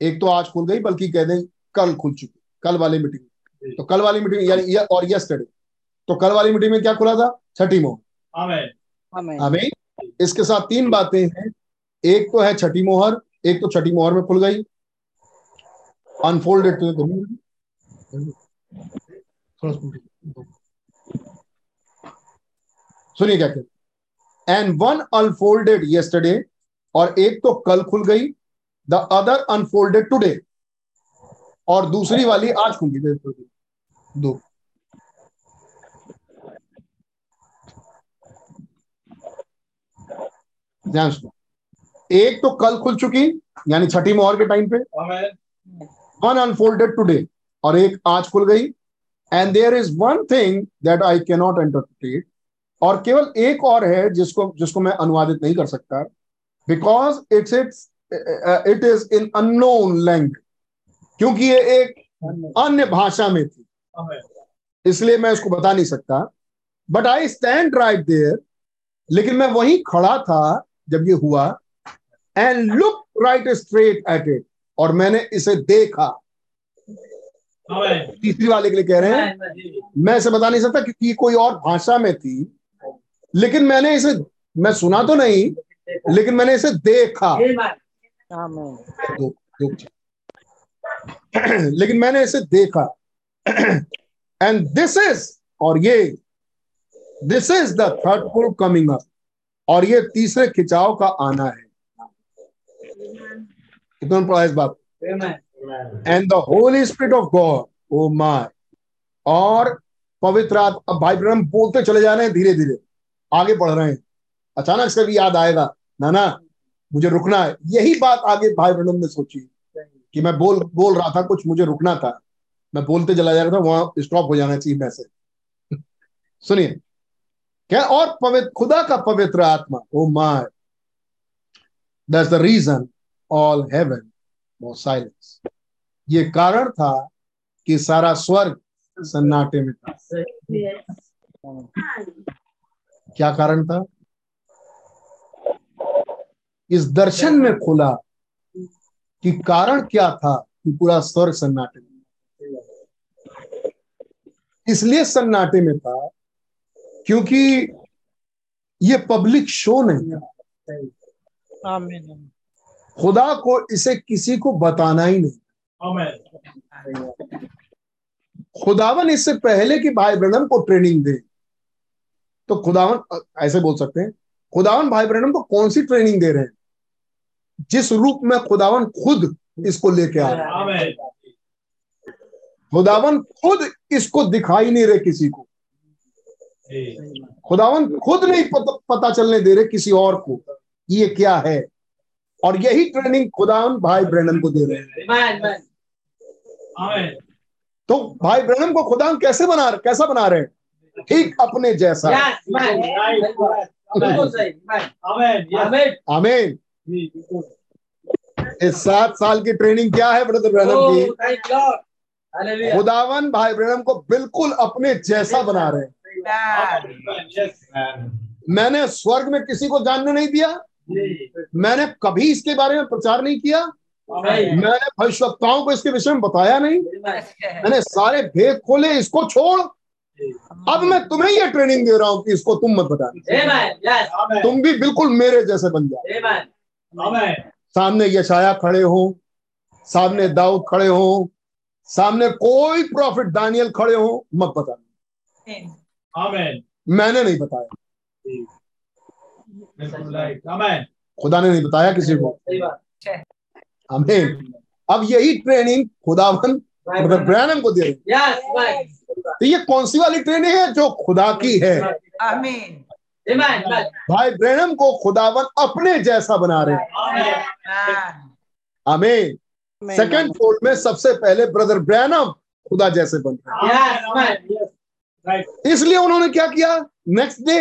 एक तो आज खुल गई बल्कि कह दें कल खुल चुकी। कल वाली मीटिंग तो कल वाली मीटिंग यानी और यस्टरडे तो कल वाली मीटिंग में क्या खुला था? छठी Amen. आमीन हमें इसके साथ तीन बातें हैं। एक तो है छठी मोहर, एक तो छठी मोहर में खुल गई। अनफोल्डेड तो सुनिए क्या कहते एंड वन अनफोल्डेड यस्टरडे और एक तो कल खुल गई। द अदर अनफोल्डेड टुडे और दूसरी वाली आज खुल गई। दो। ध्यान सुनो एक तो कल खुल चुकी यानी छठी मोहर के टाइम पे। वन अनफोल्डेड टुडे और एक आज खुल गई। And there is one thing that I can not interpret और केवल एक और है जिसको जिसको मैं अनुवादित नहीं कर सकता। Because it's it's it is in unknown language क्योंकि ये एक अन्य भाषा में थी। इसलिए मैं उसको बता नहीं सकता। But I stand right there लेकिन मैं वहीं खड़ा था जब ये हुआ and look right straight at it और मैंने इसे देखा। तीसरी वाले के लिए कह रहे हैं मैं इसे बता नहीं सकता क्योंकि कोई और भाषा में थी लेकिन मैंने इसे मैं सुना तो नहीं लेकिन मैंने इसे देखा. दो, दो लेकिन मैंने इसे देखा। एंड दिस इज़ और ये this is the third pull coming up और ये तीसरे खिंचाव का आना है। कितना पढ़ा इस बात? And the Holy Spirit of God oh my और पवित्र अब भाई ब्रह्म बोलते चले जा रहे हैं धीरे धीरे आगे बढ़ रहे हैं। अचानक से भी याद आएगा ना ना मुझे रुकना है। यही बात आगे भाई ब्रह्म ने सोची कि मैं बोल बोल रहा था, कुछ मुझे रुकना था। मैं बोलते चला जा रहा था, वहाँ स्टॉप हो जाना चाहिए मैसेज सुनिए। क्या? और पवित्र, खुदा का पवित्र आत्मा। ओ my that's the reason all heaven was silence ये कारण था कि सारा स्वर्ग सन्नाटे में था। क्या कारण था? इस दर्शन में खुला कि कारण क्या था कि पूरा स्वर्ग सन्नाटे में इसलिए सन्नाटे में था क्योंकि ये पब्लिक शो नहीं आमीन खुदा को इसे किसी को बताना ही नहीं। खुदावन इससे पहले कि भाई ब्रनम को ट्रेनिंग दे तो खुदावन ऐसे बोल सकते हैं खुदावन भाई ब्रनम को कौन सी ट्रेनिंग दे रहे हैं? जिस रूप में खुदावन खुद इसको लेके आ रहा है। खुदावन खुद इसको दिखाई नहीं रहे किसी को। खुदावन खुद नहीं पता, पता चलने दे रहे किसी और को ये क्या है। और यही ट्रेनिंग खुदावन भाई ब्रनम को दे रहे हैं. तो भाई ब्रनम को खुदावन कैसे बना रहे कैसा बना रहे हैं? ठीक अपने जैसा. आमीन इस सात साल की ट्रेनिंग क्या है ब्रदर ब्रनम Oh, की? thank God. Hallelujah. खुदावन भाई ब्रनम को बिल्कुल अपने जैसा बना रहे हैं. मैंने स्वर्ग में किसी को जानने नहीं दिया। मैंने कभी इसके बारे में प्रचार नहीं किया। मैंने भविष्यवक्ताओं को इसके विषय में बताया नहीं। मैंने सारे भेद खोले इसको छोड़। अब मैं तुम्हें ये ट्रेनिंग दे रहा हूँ कि इसको तुम मत बता Amen. तुम भी बिल्कुल मेरे जैसे बन जाओ. सामने यशाया खड़े हो सामने दाऊद खड़े हो सामने कोई प्रॉफिट दानियल खड़े हो मत बताना। मैंने नहीं बताया. खुदा ने नहीं बताया किसी को। सही बात. आमीन अब यही ट्रेनिंग खुदावन मतलब ब्रैनम को दे हैं। तो ये कौन सी वाली ट्रेनिंग है जो खुदा की है. भाई ब्रैनम को खुदावन अपने जैसा बना रहे हैं. आमीन सेकंड फोल्ड में सबसे पहले ब्रदर ब्रैनम खुदा जैसे बन रहे इसलिए उन्होंने क्या किया? नेक्स्ट डे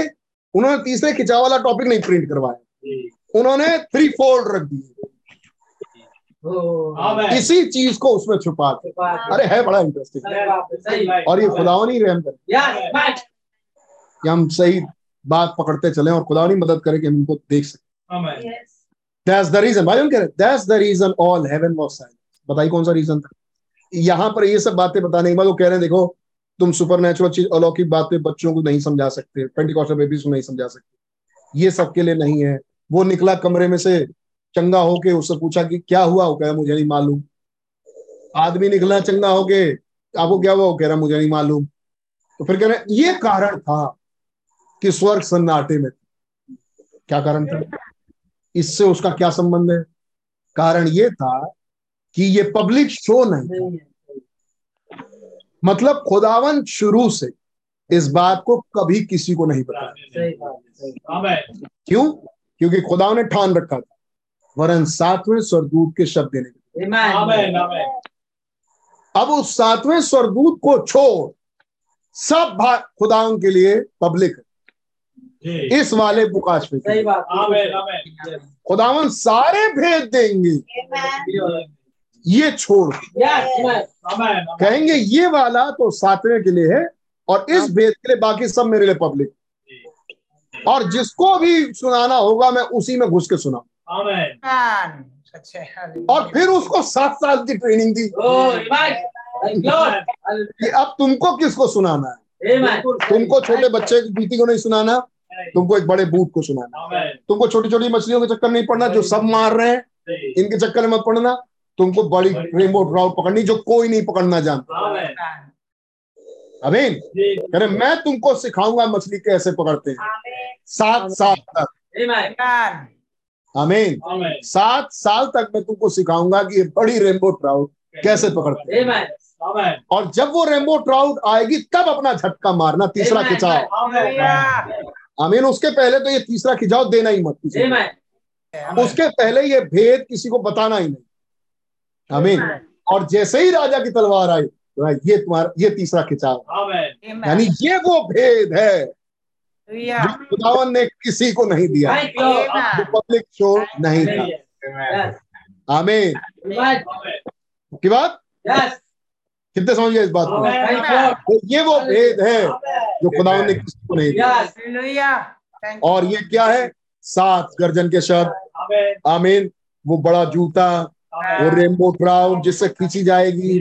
उन्होंने तीसरे खिंचाव वाला टॉपिक नहीं प्रिंट करवाया। उन्होंने थ्री फोल्ड रख दिए। Oh. इसी चीज़ को उसमें छुपा के अरे है बड़ा इंटरेस्टिंग अरे बाप रे, सही। और ये खुदावन ही रहम करे. कि हम सही बात पकड़ते चले और खुदावन ही मदद करे कि हम इनको देख सके. दैट्स द रीजन भाई कह रहे that's the reason all heaven was silent बताइए कौन सा रीजन था? यहाँ पर ये सब बातें बताने के बाद वो कह रहे हैं देखो तुम सुपर नेचुरल चीज़, अलौकिक बातें बच्चों को नहीं समझा सकते पेंटिकॉस्टल बेबीज को नहीं समझा सकते। ये सबके लिए नहीं है। वो निकला कमरे में से चंगा होके उससे पूछा कि क्या हुआ? वो कह रहा, मुझे नहीं मालूम। आदमी निकला चंगा होके, आपको क्या हुआ? वो कह रहा, मुझे नहीं मालूम। तो फिर कह रहे, ये कारण था कि स्वर्ग सन्नाटे में। क्या कारण था? इससे उसका क्या संबंध है? कारण ये था कि ये पब्लिक शो नहीं मतलब खुदावन शुरू से इस बात को कभी किसी को नहीं बताया सही बात है. क्यों क्योंकि खुदावन ने ठान रखा था वरन सातवें स्वर्गदूत के शब्द देने के Amen. Amen. Amen. अब उस सातवें स्वर्गदूत को छोड़ सब भाग खुदावन के लिए पब्लिक है इस वाले बुकाश में है। खुदावन सारे भेद देंगे ये छोड़. कहेंगे ये वाला तो सातवें के लिए है और इस भेद के लिए बाकी सब मेरे लिए पब्लिक और जिसको भी सुनाना होगा मैं उसी में घुस के सुना। और फिर उसको सात साल की ट्रेनिंग दी। Oh. कि अब तुमको किसको सुनाना है? तुमको छोटे बच्चे की बीती को नहीं सुनाना तुमको एक बड़े बूट को सुनाना। तुमको छोटी छोटी मछलियों के चक्कर नहीं पड़ना जो सब मार रहे हैं इनके चक्कर में मत पड़ना। तुमको बड़ी रेनबो ट्राउट पकड़नी जो कोई नहीं पकड़ना जानता। अमीन अरे मैं तुमको सिखाऊँगा मछली कैसे पकड़ते हैं। सात साल तक। अमीन सात साल तक मैं तुमको सिखाऊँगा कि ये बड़ी रेनबो ट्राउट कैसे पकड़ते हैं। Amen. Amen. और जब वो रेनबो ट्राउट आएगी तब अपना झटका मारना तीसरा Amen. खिंचाव अमीन उसके पहले तो ये तीसरा खिंचाव देना ही मत किसी उसके पहले ये भेद किसी को बताना ही नहीं। अमीन और जैसे ही राजा की तलवार आई तो ये तुम्हारा ये तीसरा खिंचाव यानी ये वो भेद है खुदावन ने किसी को नहीं दिया। पब्लिक शो नहीं था। Yes. आमीन। की बात? कितने समझ गए इस बात को? तो ये वो भेद है जो खुदावन ने किसी को नहीं दिया। और ये क्या है? सात गर्जन के शब्द. आमीन। वो बड़ा जूता वो रेनबो ट्राउट जिससे खींची जाएगी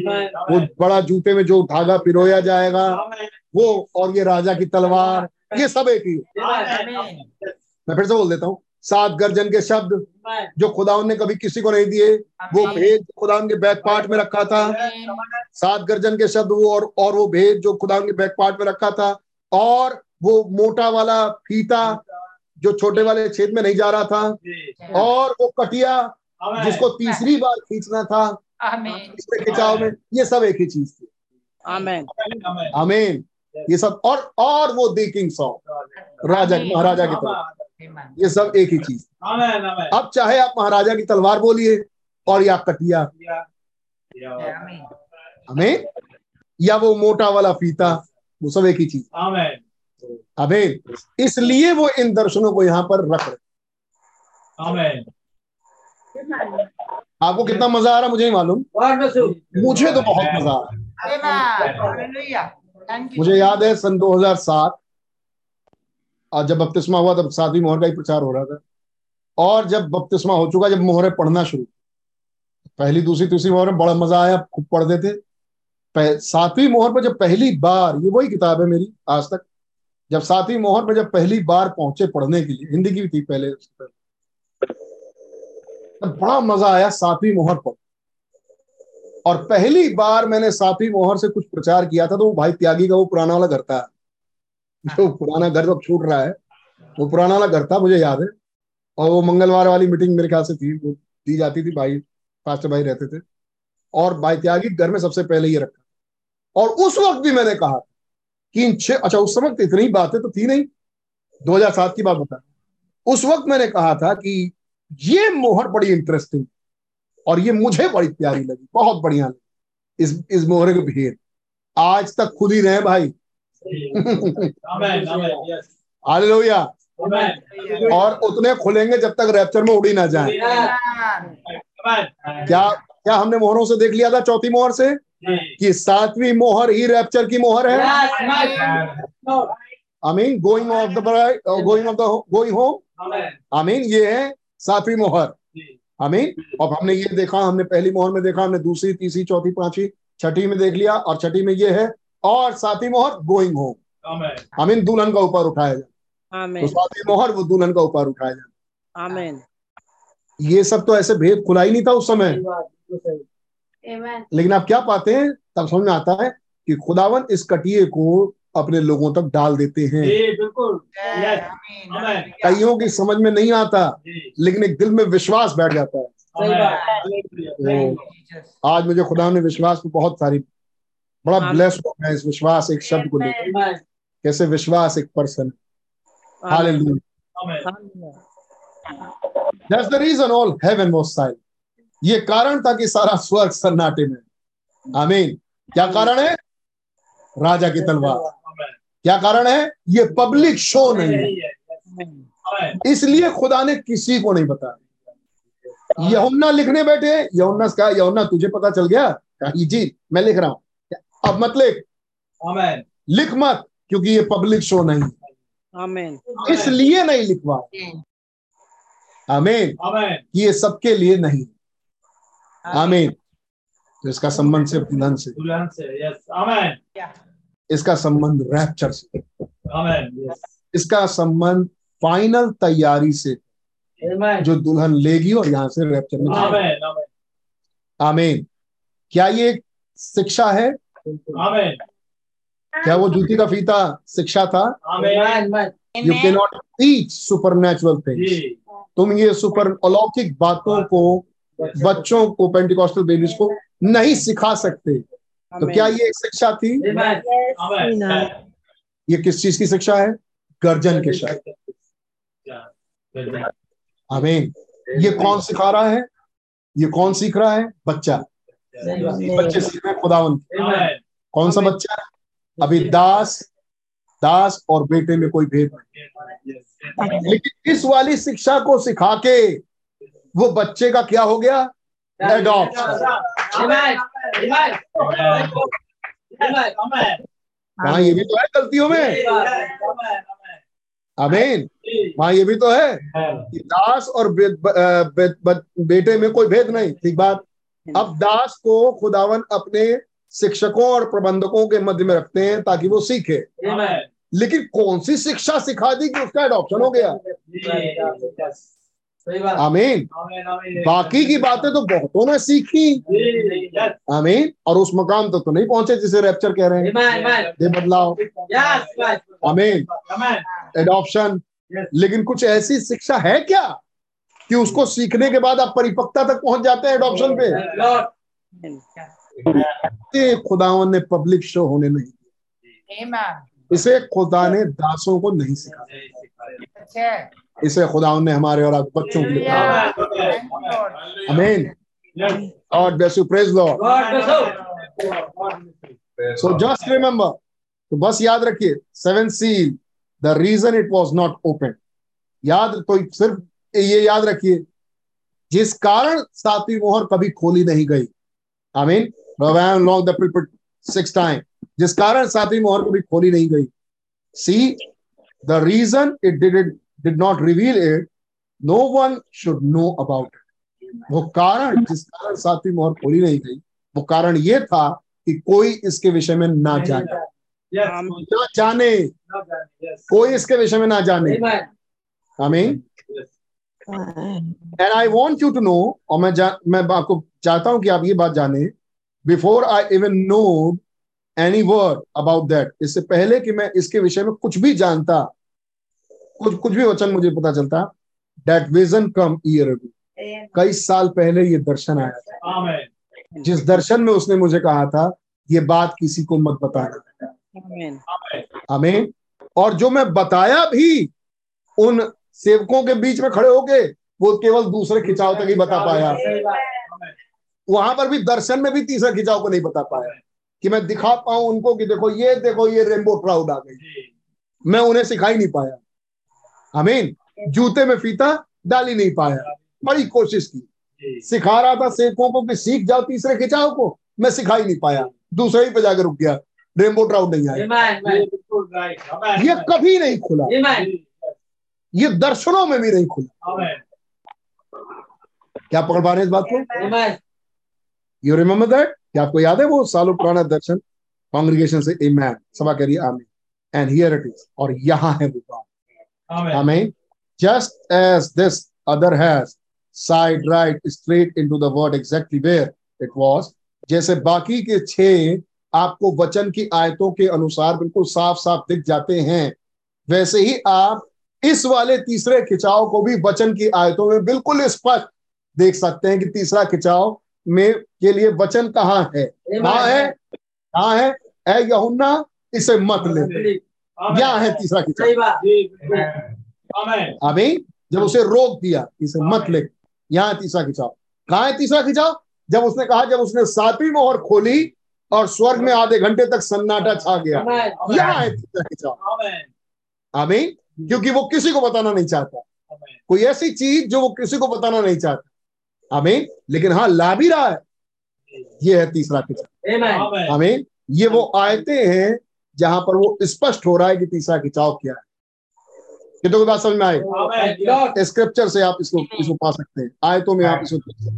वो बड़ा जूते में जो धागा पिरोया जाएगा वो और ये राजा की तलवार ये सब एक ही मैं फिर से बोल देता हूँ सात गर्जन के शब्द जो खुदावन ने कभी किसी को नहीं दिए वो भेद खुदावन के बैक पार्ट में रखा था सात गर्जन के शब्द वो और और वो भेद जो खुदावन के बैक पार्ट में रखा था और वो मोटा वाला फीता जो छोटे वाले छेद में नहीं जा रहा था और वो कटिया. जिसको तीसरी बार खींचना था खिंचाव में ये सब एक ही चीज़ थी Amen. Amen. आमीन ये सब और और वो दी किंग सॉन्ग राजा महाराजा की तरफ़ ये सब एक ही चीज़ Amen. Amen. अब चाहे आप महाराजा की तलवार बोलिए और या कटिया. हमें या वो मोटा वाला फीता वो सब एक ही चीज़ Amen. इसलिए वो इन दर्शनों को यहाँ पर रख रहे Amen. आपको कितना मज़ा आ रहा है मुझे नहीं मालूम. मुझे तो बहुत मज़ा आ रहा है। मुझे याद है सन 2007 और जब बपतिस्मा हुआ तब सातवीं मोहर का ही प्रचार हो रहा था। और जब बपतिस्मा हो चुका जब मोहरें पढ़ना शुरू पहली दूसरी तीसरी मोहर में बड़ा मज़ा आया खूब पढ़ते थे। सातवीं मोहर पर जब पहली बार ये वही किताब है मेरी आज तक। जब सातवीं मोहर पर जब पहली बार पहुँचे पढ़ने के लिए हिंदी की भी थी पहले पहले। तब बड़ा मज़ा आया सातवीं मोहर पर। और पहली बार मैंने सातवीं मोहर से कुछ प्रचार किया था तो वो भाई त्यागी का वो पुराना वाला घर था। जो पुराना घर अब छूट रहा है वो पुराना वाला घर था मुझे याद है। और वो मंगलवार वाली मीटिंग मेरे ख्याल से थी वो दी जाती थी भाई पास्टर भाई रहते थे। और भाई त्यागी घर में सबसे पहले ये रखा। और उस वक्त भी मैंने कहा कि इन छह अच्छा उस समय इतनी बातें तो थी नहीं 2007 की बात बता। उस वक्त मैंने कहा था कि ये मोहर बड़ी इंटरेस्टिंग और ये मुझे बड़ी प्यारी लगी बहुत बढ़िया लगी। इस इस मोहरे के भेद आज तक खुद ही रहे भाई. हालेलुया। Amen. और उतने खुलेंगे जब तक रैप्चर में उड़ी ना जाए। क्या क्या हमने मोहरों से देख लिया था चौथी मोहर से? कि सातवीं मोहर ही रैप्चर की मोहर है। I mean going off the going off the going home I mean ये है सातवीं मोहर. आई अब हमने ये देखा हमने पहली मोहर में देखा हमने दूसरी तीसरी चौथी पांचवी छठी में देख लिया और छठी में ये है और सातवीं मोहर going home Amen. I mean दुल्हन का ऊपर उठाया जाए। तो सातवीं मोहर वो दुल्हन का ऊपर उठाया जाए। आमीन। ये सब तो ऐसे भेद खुला ही नहीं था उस समय। लेकिन आप क्या पाते हैं तब समझ में आता है कि खुदावन इस कटिए को अपने लोगों तक डाल देते हैं। बिल्कुल. कईयों की समझ में नहीं आता लेकिन एक दिल में विश्वास बैठ जाता है। तो आज मुझे खुदा ने विश्वास में बहुत सारी बड़ा ब्लेस हुआ मैं इस विश्वास एक शब्द को लेकर। कैसे विश्वास एक person. That's the reason all heaven was silent ये कारण था कि सारा स्वर्ग सन्नाटे में आमीन क्या कारण है? राजा की तलवार. क्या कारण है? ये पब्लिक शो नहीं है। इसलिए खुदा ने किसी को नहीं बताया। यहुन्ना लिखने बैठे यहुन्ना से कहा यहुन्ना तुझे पता चल गया? जी मैं लिख रहा हूँ। अब मत लिख। लिख मत क्योंकि ये पब्लिक शो नहीं आमीन इसलिए नहीं लिखवा। आमीन कि ये सबके लिए नहीं आमीन तो इसका संबंध सिर्फ़ दुल्हन से। दुल्हन से यस Amen. इसका संबंध रैप्चर से। इसका संबंध फाइनल तैयारी से। जो दुल्हन लेगी और यहाँ से रैप्चर में जाएगी। Amen. Amen. आमीन क्या ये शिक्षा है? Amen. क्या वो जूती का फीता शिक्षा था? You can not teach supernatural things जी. तुम ये सुपर अलौकिक बातों को बच्चों को पेंटिकॉस्टल बेबीज को नहीं सिखा सकते। तो क्या ये एक शिक्षा थी. ये किस चीज़ की शिक्षा है? गर्जन के शब्द आमीन ये कौन सिखा रहा है? ये कौन सीख रहा है? बच्चा। बच्चे सीख रहे हैं खुदावन कौन सा बच्चा? अभी दास दास और बेटे में कोई भेद नहीं। लेकिन इस वाली शिक्षा को सिखा के वो बच्चे का क्या हो गया? एडॉप्शन वहाँ ये भी तो है गलतियों में. अमीन वहाँ ये भी तो है कि दास और बेटे में कोई भेद नहीं ठीक बात? अब दास को खुदावन अपने शिक्षकों और प्रबंधकों के मध्य में रखते हैं ताकि वो सीखे। लेकिन कौन सी शिक्षा सिखा दी कि उसका एडॉप्शन हो गया? आमीन. बाकी की बातें तो बहुतों ने सीखी। आमीन। और उस मकाम तक तो नहीं पहुँचे जिसे रैप्चर कह रहे हैं. ये बदलाव. आमीन। एडॉप्शन लेकिन कुछ ऐसी शिक्षा है क्या कि उसको सीखने के बाद आप परिपक्वता तक पहुँच जाते हैं एडॉप्शन पे? खुदावन ने पब्लिक शो होने नहीं दिया। इसे खुदा ने दासों को नहीं सिखाया। अच्छा। इसे खुदा ने हमारे और बच्चों के लिए bless you. Praise Lord. God bless so just remember तो बस याद रखिए seven seal the reason it was not open याद तो सिर्फ़ ये याद रखिए जिस कारण सातवीं मोहर कभी खोली नहीं गई। I mean long the six time जिस कारण सातवीं मोहर कभी खोली नहीं गई। See the reason it did it did not reveal it no one should know about it वो कारण जिस कारण सातवीं मोहर खोली नहीं गई वो कारण ये था कि कोई इसके विषय में ना जाने। Yes. ना जाने। Yes. कोई इसके विषय में ना जाने। Amen. I mean and I want you to know और मैं जा, मैं आपको चाहता हूँ कि आप ये बात जाने before I even know any word about that इससे पहले कि मैं इसके विषय में कुछ भी जानता कुछ कुछ भी वचन मुझे पता चलता दैट विजन कम ईयर कई साल पहले ये दर्शन आया था। जिस दर्शन में उसने मुझे कहा था ये बात किसी को मत बताना। हमें और जो मैं बताया भी उन सेवकों के बीच में खड़े होके वो केवल दूसरे खिंचाव तक ही बता पाया। वहाँ पर भी दर्शन में भी तीसरे खिंचाव को नहीं बता पाया। कि मैं दिखा पाऊँ उनको कि देखो ये देखो ये रेनबो क्राउड आ गई। मैं उन्हें सिखा ही नहीं पाया। अमीन जूते में फीता डाल ही नहीं पाया। बड़ी कोशिश की। सिखा रहा था सेवकों को कि सीख जाओ तीसरे खिंचाव को। मैं सिखा ही नहीं पाया। दूसरे ही पे जाकर रुक गया। रेनबो ट्राउड नहीं आया। ये कभी नहीं खुला। ये दर्शनों में भी नहीं खुला। क्या पकड़ पा रहे हैं इस बात को? यू रिमेम्बर दैट क्या आपको याद है वो सालों पुराना दर्शन? कांग्रेगेशन से ए मैन सभा कह रही आमीन. एंड हियर इट इज़ और यहाँ है वो बात। आमीन just as this other has side right straight into the word exactly where it was जैसे बाकी के छह आपको वचन की आयतों के अनुसार बिल्कुल साफ़ साफ़ दिख जाते हैं वैसे ही आप इस वाले तीसरे खिंचाव को भी वचन की आयतों में बिल्कुल स्पष्ट देख सकते हैं कि तीसरा खिंचाव में के लिए वचन कहाँ है? कहाँ है? कहाँ है? ए यहुन्ना इसे मत ले। क्या है तीसरा खिंचाव अभी जब उसे रोक दिया इसे मत ले यहाँ तीसरा खिंचाव। कहा है तीसरा खिंचाव? जब उसने कहा जब उसने सातवीं मोहर खोली और स्वर्ग में आधे घंटे तक सन्नाटा छा गया। यहाँ है तीसरा खिंचाव। आमीन। क्योंकि वो किसी को बताना नहीं चाहता। कोई ऐसी चीज़ जो वो किसी को बताना नहीं चाहता। आमीन। लेकिन हाँ ला भी रहा है। ये है तीसरा खिंचाव। आमीन। ये वो आयते हैं जहाँ पर वो स्पष्ट हो रहा है कि तीसरा खिंचाव क्या है। कितों की बात समझ में आए स्क्रिप्चर से आप इसको इसको पा सकते हैं। आयतों में आप इसको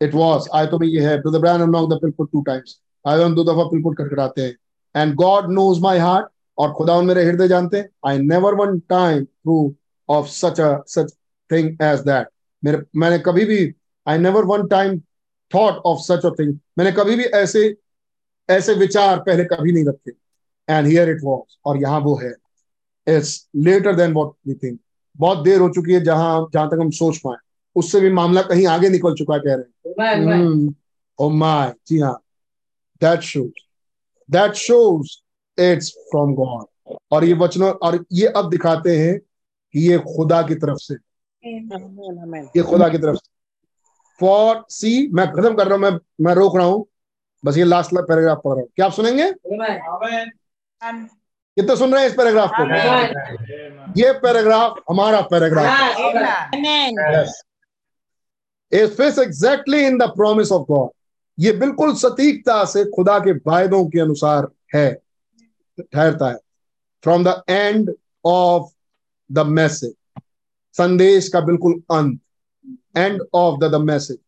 इट वॉज़ आयतों में ये है brother Brian knock the pulpit two times आयतों दो दफ़ा पिलपुट करकराते हैं। And God knows my heart और खुदा मेरे हृदय जानते हैं। I never one time through of such a such thing as that मेरे मैंने कभी भी I never one time thought of such a thing मैंने कभी भी ऐसे ऐसे विचार पहले कभी नहीं रखे। एंड हियर इट वॉज़ और यहाँ वो है। It's later than what we think बहुत देर हो चुकी है जहाँ जहाँ तक हम सोच पाए। उससे भी मामला कहीं आगे निकल चुका कह रहे हैं। ओ माय जी हाँ। That shows that shows it's from God और ये वचनों और ये अब दिखाते हैं कि ये खुदा की तरफ़ से। ये खुदा की तरफ़ से। फॉर सी मैं खत्म कर रहा हूँ मैं मैं रोक रहा हूँ। बस ये लास्ट पैराग्राफ पढ़ रहा हूँ। क्या आप सुनेंगे? कितने सुन रहे हैं इस पैराग्राफ को? ये पैराग्राफ हमारा paragraph. Is exactly in the promise of God ये बिल्कुल सटीकता से खुदा के वायदों के अनुसार है ठहरता है। From the end of the message संदेश का बिल्कुल अंत। End of the the message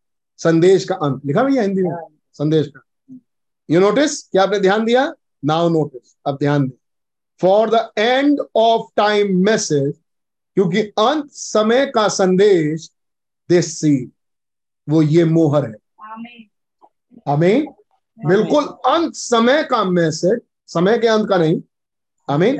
संदेश का अंत। लिखा भैया हिंदी में? संदेश का। यू नोटिस क्या आपने ध्यान दिया? नाउ नोटिस अब ध्यान दें। For the end of time message क्योंकि अंत समय का संदेश दिस सी वो ये मोहर है। हमें बिल्कुल अंत समय का मैसेज समय के अंत का नहीं। हमें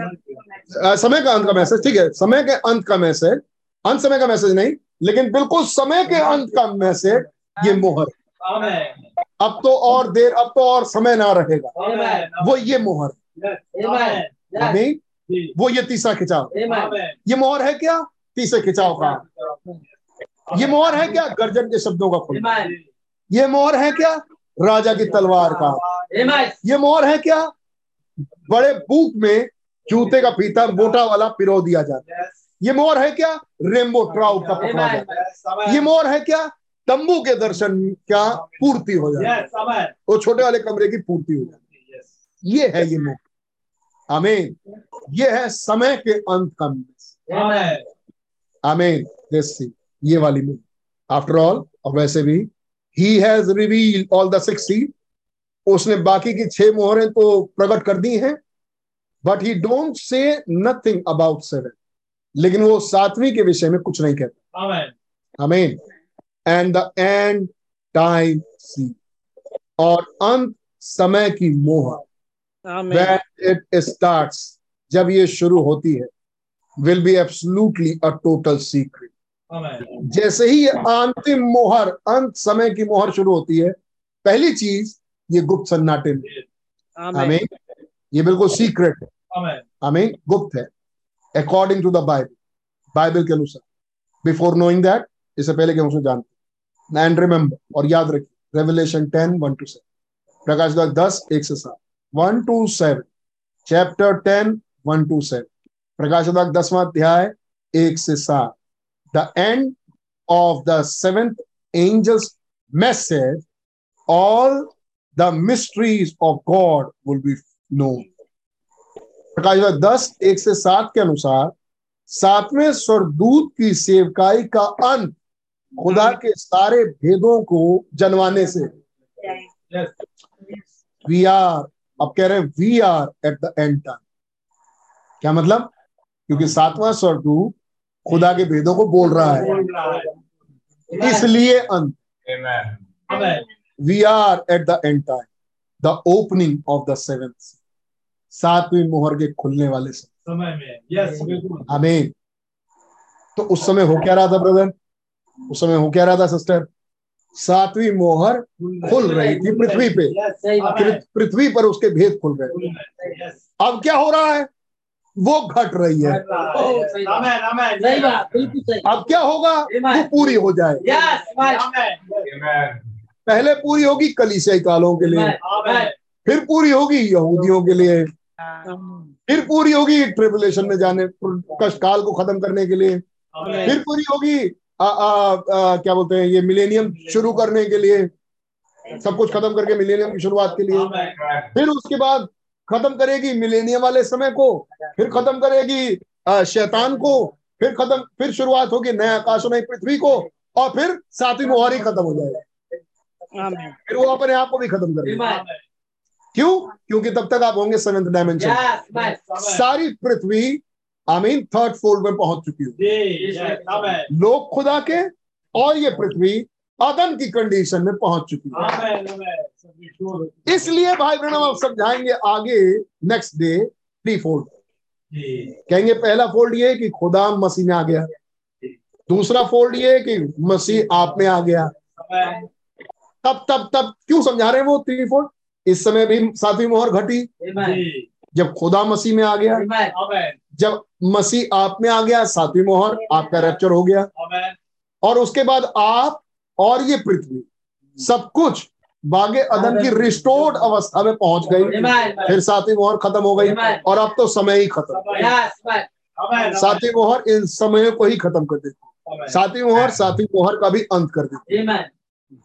समय का अंत का मैसेज ठीक है। समय के अंत का मैसेज अंत समय का मैसेज नहीं लेकिन बिल्कुल समय के अंत का मैसेज ये मोहर अब तो और देर अब तो और समय ना रहेगा। वो ये मोहर हमें वो ये तीसरा खिंचाव। ये मोहर है क्या? तीसरे खिंचाव का। ये मोहर है क्या? गर्जन के शब्दों का खुलना ये मोहर है क्या? राजा की तलवार का। ये मोहर है क्या? बड़े बूक में जूते का पीता मोटा वाला पिरो दिया जाता है। ये मोर है क्या? रेमबो ट्राउट का पकड़ा जाता है। ये मोर है क्या? तंबू के दर्शन क्या पूर्ति हो जाए। वो छोटे वाले कमरे की पूर्ति हो जाए। ये है ये मोर अमीन ये है समय के अंत का अमीन ये वाली मूवी आफ्टर ऑल और वैसे भी he has reveal all the six उसने बाकी की छह मोहरें तो प्रकट कर दी हैं। But he don't say nothing about seven लेकिन वो सातवीं के विषय में कुछ नहीं कहता। अमीन and the end time see और अंत समय की मोहर when it starts जब ये शुरू होती है will be absolutely a total secret जैसे ही ये अंतिम मोहर अंत समय की मोहर शुरू होती है पहली चीज़ ये गुप्त सन्नाटे में हमें ये बिल्कुल सीक्रेट है। हमें गुप्त है according to the Bible Bible के अनुसार। बिफोर नोइंग दैट इससे पहले कि हम उसे जानते एंड रिमेम्बर और याद रखिए Revelation ten one two seven प्रकाश द्वार दस, एक से सात। One two seven chapter ten one two seven प्रकाश द्वार दसवां अध्याय, एक से सात। The end of the seventh angels message all the mysteries of God will be known प्रकाश दस, एक से सात के अनुसार, सातवें स्वर्गदूत की सेवकाई का अंत खुदा के सारे भेदों को जनवाने से। वी आर अब कह रहे हैं we are at the end time क्या मतलब? क्योंकि सातवां स्वर्गदूत खुदा के भेदों को बोल रहा है। इसलिए अंत we are at the end time the opening of the seventh सातवीं मोहर के खुलने वाले समय में। यस बिल्कुल। तो उस समय हो क्या रहा था ब्रदर उस समय हो। क्या रहा था सिस्टर सातवीं मोहर खुल रही थी पृथ्वी पे। पृथ्वी पर उसके भेद खुल रहे थे। अब क्या हो रहा है? वो घट रही है। आमेन आमेन सही बात। बिल्कुल सही। अब क्या होगा? वो पूरी हो जाए। पहले पूरी होगी कलीसियाई कालों के लिए। फिर पूरी होगी यहूदियों के लिए। फिर पूरी होगी ट्रिबुलेशन में जाने कष्ट काल को खत्म करने के लिए। फिर पूरी होगी आ, आ, आ, क्या बोलते हैं ये मिलेनियम शुरू करने के लिए सब कुछ खत्म करके मिलेनियम की शुरुआत के लिए। फिर उसके बाद खत्म करेगी मिलेनियम वाले समय को फिर खत्म करेगी शैतान को फिर खत्म फिर शुरुआत होगी नया आकाश नई पृथ्वी को और फिर सातवीं मोहर ही खत्म हो जाएगा। फिर वो अपने आप को भी खत्म करेगा क्यों? क्योंकि तब तक आप होंगे सेवेंथ डायमेंशन सारी पृथ्वी आमीन थर्ड फोल्ड में पहुँच चुकी होगी जी लोग खुदा के और ये पृथ्वी अदन की कंडीशन में पहुँच चुकी है। इसलिए भाई बहनों आप समझाएँगे आगे नेक्स्ट डे थ्री फोल्ड कहेंगे पहला फोल्ड ये है कि खुदा मसीह में आ गया। दूसरा फोल्ड ये है कि मसीह आप में आ गया। तब तब तब क्यों समझा रहे हैं वो थ्री फोल्ड इस समय भी सातवीं मोहर घटी। जब खुदा मसीह में आ गया जब मसीह आप में आ गया सातवीं मोहर आपका रैप्चर हो गया। और उसके बाद आप और ये पृथ्वी सब कुछ बागे अदन की रिस्टोर्ड अवस्था में पहुँच गई। फिर सातवीं मोहर खत्म हो गई और अब तो समय ही खत्म। सातवीं मोहर इन समय को ही खत्म कर देती सातवीं मोहर सातवीं मोहर का भी अंत कर देती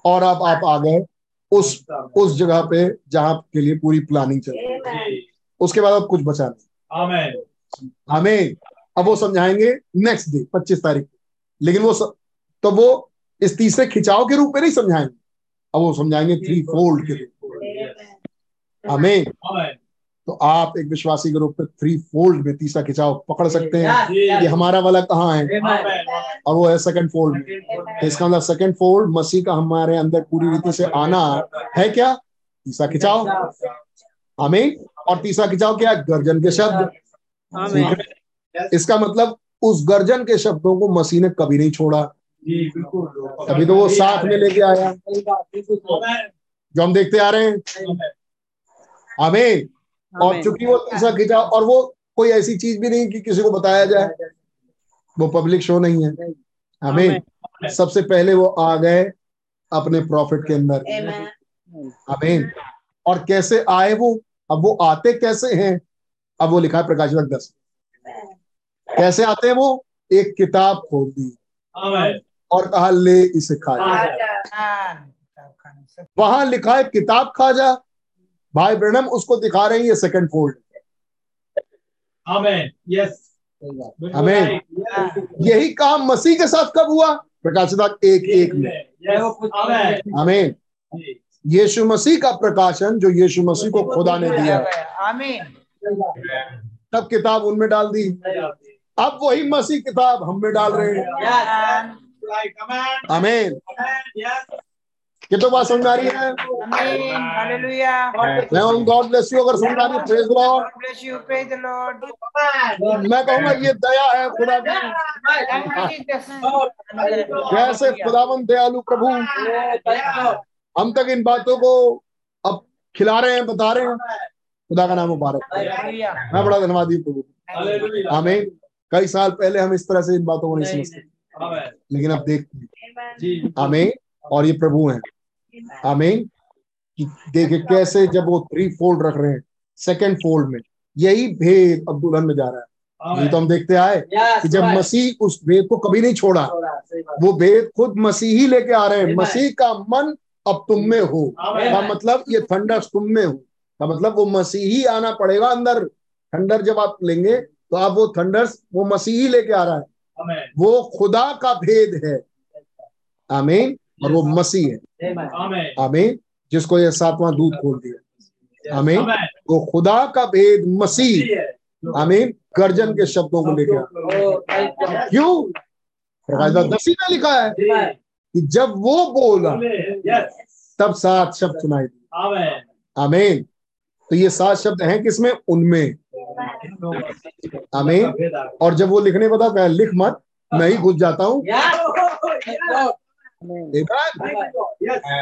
और अब आप आ गए उस उस जगह पे जहाँ के लिए पूरी प्लानिंग चल रही है। उसके बाद अब कुछ बचा नहीं। आमेन हमें अब वो समझाएँगे नेक्स्ट डे पच्चीस तारीख को। लेकिन वो स, तो वो इस तीसरे खिंचाव के रूप में नहीं समझाएँगे। अब वो समझाएँगे थ्री फोल्ड के रूप में। हमें तो आप एक विश्वासी के रूप में थ्री फोल्ड में तीसरा खिंचाव पकड़ सकते हैं कि हमारा वाला कहाँ है। और वो है सेकंड फोल्ड में। तो इसका मतलब सेकंड फोल्ड मसीह का हमारे अंदर पूरी रीति से आना है क्या? तीसरा खिंचाव। हमें और तीसरा खिंचाव क्या? है गर्जन के शब्द। इसका मतलब उस गर्जन के शब्दों को मसीह ने कभी नहीं छोड़ा। जी तभी तो वो साथ में लेके आया। जो हम देखते आ रहे हैं। हमें और चूँकि वो तीसरा खिंचाव और वो कोई ऐसी चीज़ भी नहीं कि किसी को बताया जाए वो पब्लिक शो नहीं है। हमें सबसे पहले वो आ गए अपने प्रॉफिट के अंदर। हमें और कैसे आए वो? अब वो आते कैसे हैं? अब वो लिखा है प्रकाशक दस। कैसे आते हैं वो? एक किताब खोल दी और कहा ले इसे खा जा। वहाँ लिखा है किताब खा जा। भाई ब्रनम उसको दिखा रहे हैं ये सेकंड फोल्ड आमेन यस आमीन यही काम मसीह के साथ कब हुआ? प्रकाशित एक एक में। हमें आमीन यीशु मसीह का प्रकाशन जो यीशु मसीह को खुदा ने दिया। आमीन तब किताब उनमें डाल दी। अब वही मसीह किताब हम में डाल रहे हैं। यस कितने बात समझ आ रही है। मैं गॉड ब्लेस यू अगर समझ आ रही praise Lord God bless you praise मैं कहूँगा ये दया है खुदा जैसे खुदावन दयालु प्रभु हम तक इन बातों को अब खिला रहे हैं बता रहे हैं। खुदा का नाम मुबारक। हो। हालेलुया। मैं बड़ा धन्यवादी हूँ प्रभु। हालेलुया। आमीन। कई साल पहले हम इस तरह से इन बातों को नहीं समझते लेकिन अब देखते हैं जी। आमीन। और ये प्रभु हैं। आमीन। कि देखिए कैसे जब वो थ्री फोल्ड रख रहे हैं। सेकंड फोल्ड में। यही भेद अब दुल्हन में जा रहा है। ये तो हम देखते आए कि जब मसीह उस भेद को कभी नहीं छोड़ा वो भेद खुद मसीह ही लेके आ रहे हैं। मसीह का मन अब तुम में हो। का मतलब ये थंडर तुम में हो। का मतलब वो मसीही आना पड़ेगा अंदर। थंडर जब आप लेंगे तो आप वो थंडर वो मसीही लेके आ रहा है। वो खुदा का भेद है। आमीन और वो मसीह है। आमेन आमीन जिसको ये सातवां दूध खोल दिया। आमीन वो खुदा का भेद मसीह आमीन गर्जन के शब्दों को लेके। आ क्यों? दसी में लिखा है कि जब वो बोला तब सात शब्द सुनाई दी आमेन आमीन तो ये सात शब्द हैं किसमें? उनमें। आमीन। और जब वो लिखने बता मैं लिख मत, मैं ही घुस जाता हूँ।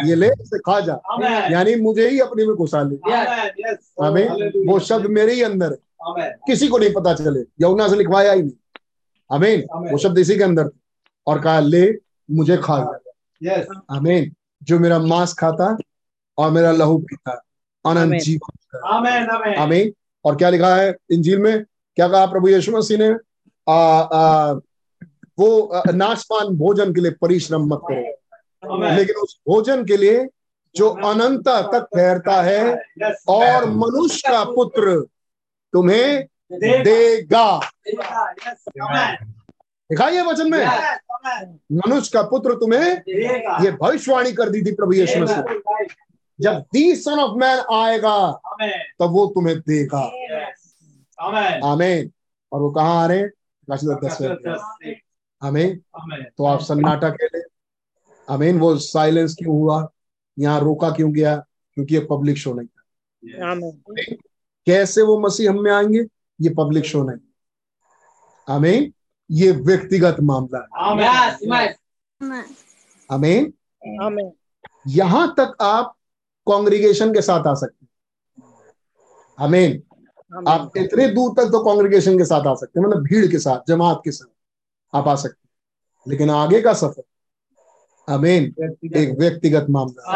ये ले खा जा। यानी मुझे ही अपने में घुसा ले। आमीन। वो शब्द मेरे ही अंदर किसी को नहीं पता चले। यमुना से लिखवाया ही नहीं। आमीन। वो शब्द इसी के अंदर और कहा, ले, मुझे खा जा। आमीन। जो मेरा मांस खाता और मेरा लहू पीता। अनंत। जीवन का। आमेन आमेन। आमीन। और क्या लिखा है इंजील में? क्या कहा प्रभु यीशु मसीह ने? आ, आ, वो आ, नाशपान भोजन के लिए परिश्रम मत करो। लेकिन उस भोजन के लिए जो अनंत तक ठहरता है और मनुष्य का पुत्र तुम्हें देगा। देगा। दिखा ये वचन में। मनुष्य का पुत्र तुम्हें ये भविष्यवाणी कर दी थी प्रभु यीशु मसीह। जब दी सन ऑफ़ मैन आएगा तब वो तुम्हें देगा। यस आमेन आमीन और वो कहा आ रहे हैं? आमीन तो आप सन्नाटा कह ले आमीन वो साइलेंस क्यों हुआ? यहाँ रोका क्यों गया? क्योंकि ये पब्लिक शो नहीं था। कैसे वो मसीह हम में आएँगे? ये पब्लिक शो नहीं। आमीन ये व्यक्तिगत मामला है। आमीन आमीन यहाँ तक आप कांग्रेगेशन के साथ आ सकते हैं। आमीन आप इतने दूर तक तो कांग्रीगेशन के साथ आ सकते हैं मतलब भीड़ के साथ जमात के साथ आप आ सकते हैं। लेकिन आगे का सफ़र। आमीन एक व्यक्तिगत मामला।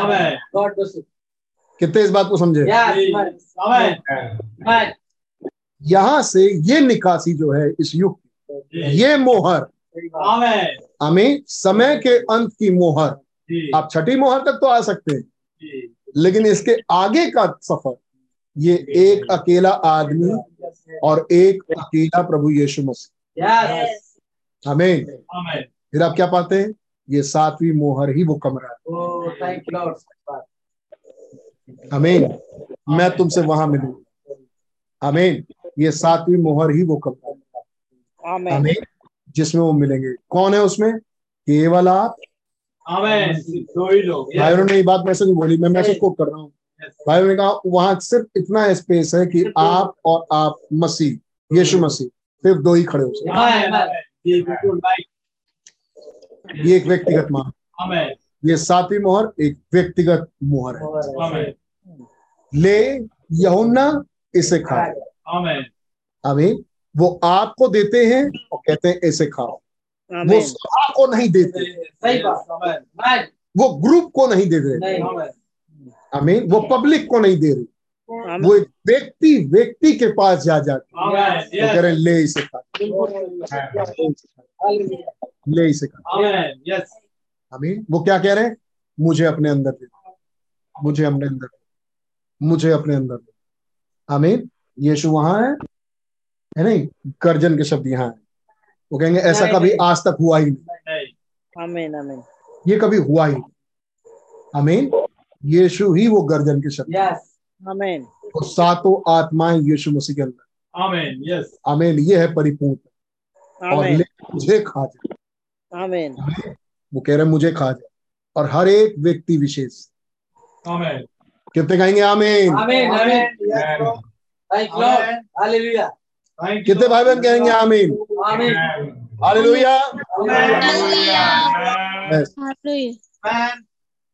कितने इस बात को समझे? आमेन यहाँ से ये निकासी जो है इस युग की ये मोहर। आमेन आमीन समय के अंत की मोहर। आप छठी मोहर तक तो आ सकते हैं। जी। लेकिन इसके आगे का सफ़र ये एक अकेला आदमी और एक अकेला प्रभु यीशु मसीह। यस आमीन आमेन फिर आप क्या पाते हैं? ये सातवीं मोहर ही वो कमरा है। ओ थैंक यू लॉर्ड आमीन मैं तुमसे वहाँ मिलूं। आमीन ये सातवीं मोहर ही वो कमरा है। आमीन आमीन जिसमें वो मिलेंगे। कौन है उसमें? केवल आप दो ही लोग भाइयों ने ये बात मैसेज बोली मैं मैसेज कोट कर रहा हूँ। भाइयों ने कहा वहाँ सिर्फ़ इतना स्पेस है कि आप और आप मसीह यीशु मसीह सिर्फ़ दो ही खड़े हो सकते हैं। ये एक व्यक्तिगत मान ये सातवीं मोहर एक व्यक्तिगत मोहर है। ले यहुन्ना इसे खा। आमेन आमीन। वो आपको देते हैं और कहते हैं ऐसे खाओ। वो सभा को नहीं देते। सही बात वो ग्रुप को नहीं दे रहे। आमेन वो पब्लिक को नहीं दे रहे। वो एक व्यक्ति व्यक्ति के पास जा जाके वो कह रहे ले इसे ले इसे आमेन वो क्या कह रहे हैं? मुझे अपने अंदर दे मुझे अपने अंदर दे मुझे अपने अंदर दे आमीन यीशु वहाँ है? है नहीं? गर्जन के शब्द यहाँ है। वो कहेंगे ऐसा कभी आज तक हुआ ही नहीं। आमीन आमीन। ये कभी हुआ ही नहीं। आमीन? यीशु ही वो गर्जन के शब्द यस आमीन। वो सातों आत्माएँ यीशु मसीह के अंदर। आमेन यस आमीन ये है परिपूर्ण। और ले मुझे खा जाए आमीन। वो कह रहे हैं मुझे खा जाए और हर एक व्यक्ति विशेष। आमेन। कितने कहेंगे आमीन? Amen amen. Thank you Lord hallelujah कितने भाई बहन कहेंगे आमीन? आमीन। हालेलुया।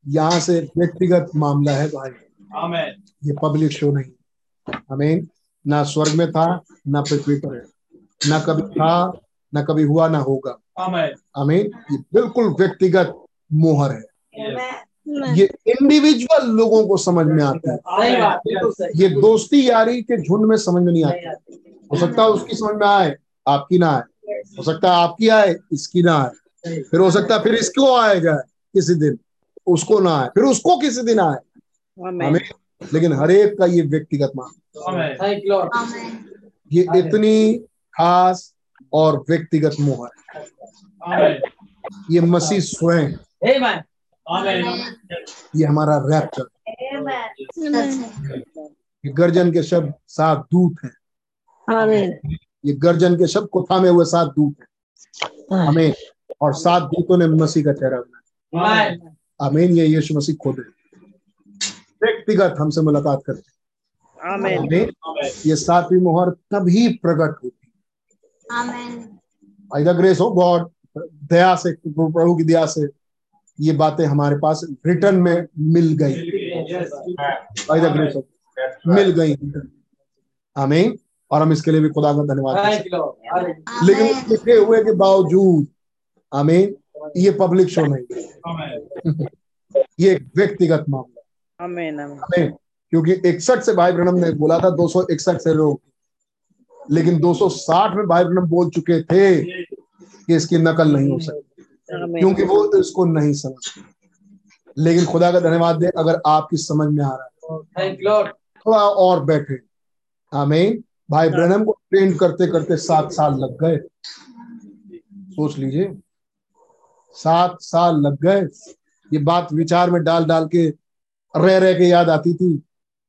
यहाँ से व्यक्तिगत मामला है भाई। आमेन ये पब्लिक शो नहीं। हमें ना स्वर्ग में था ना पृथ्वी पर है। ना कभी था ना कभी हुआ ना होगा। आमेन। हमें ये बिल्कुल व्यक्तिगत मोहर है. ये इंडिविजुअल लोगों को समझ में आता है। सही बात बिल्कुल सही। ये दोस्ती यारी के झुंड में समझ में नहीं आता। हो सकता है उसकी समझ में आए आपकी ना आए। हो सकता है आपकी आए इसकी ना आए। फिर हो सकता है फिर इसको आएगा किसी दिन उसको ना आए। फिर उसको किसी दिन आए। हमें लेकिन हर एक का ये व्यक्तिगत मान. ये इतनी खास और व्यक्तिगत मोहर है। ये मसीह स्वयं ये हमारा रैप्चर ये गर्जन के शब्द सात दूत हैं। ये गर्जन के शब्द को थामे हुए सात दूत हैं। हमें और सात दूतों ने मसीह का चेहरा बनाया। आमेन आमीन ये यीशु मसीह खुद है। व्यक्तिगत हमसे मुलाकात करते हैं। आमीन ये सातवीं मोहर तभी प्रकट होती Amen. By the grace of God दया से प्रभु की दया से। ये बातें हमारे पास रिटर्न में मिल गई। बाय द ग्रेस ऑफ़ मिल गई। हमें और हम इसके लिए भी खुदा का धन्यवाद लेकिन लिखे हुए के बावजूद आमीन ये पब्लिक शो नहीं। ये एक व्यक्तिगत मामला। आमेन आमेन। हमें क्योंकि इकसठ से भाई ब्रनम ने बोला था 261 से लोग। लेकिन 260 में भाई ब्रनम बोल चुके थे कि इसकी नकल नहीं हो सकती। क्योंकि वो इसको नहीं समझ लेकिन खुदा का धन्यवाद दे अगर आपकी समझ में आ रहा है। थोड़ा और बैठे। आमीन। भाई ब्रनम को ट्रेन करते करते सात साल लग गए। सोच लीजिए। सात साल लग गए। ये बात विचार में डाल डाल के रह रह के याद आती थी।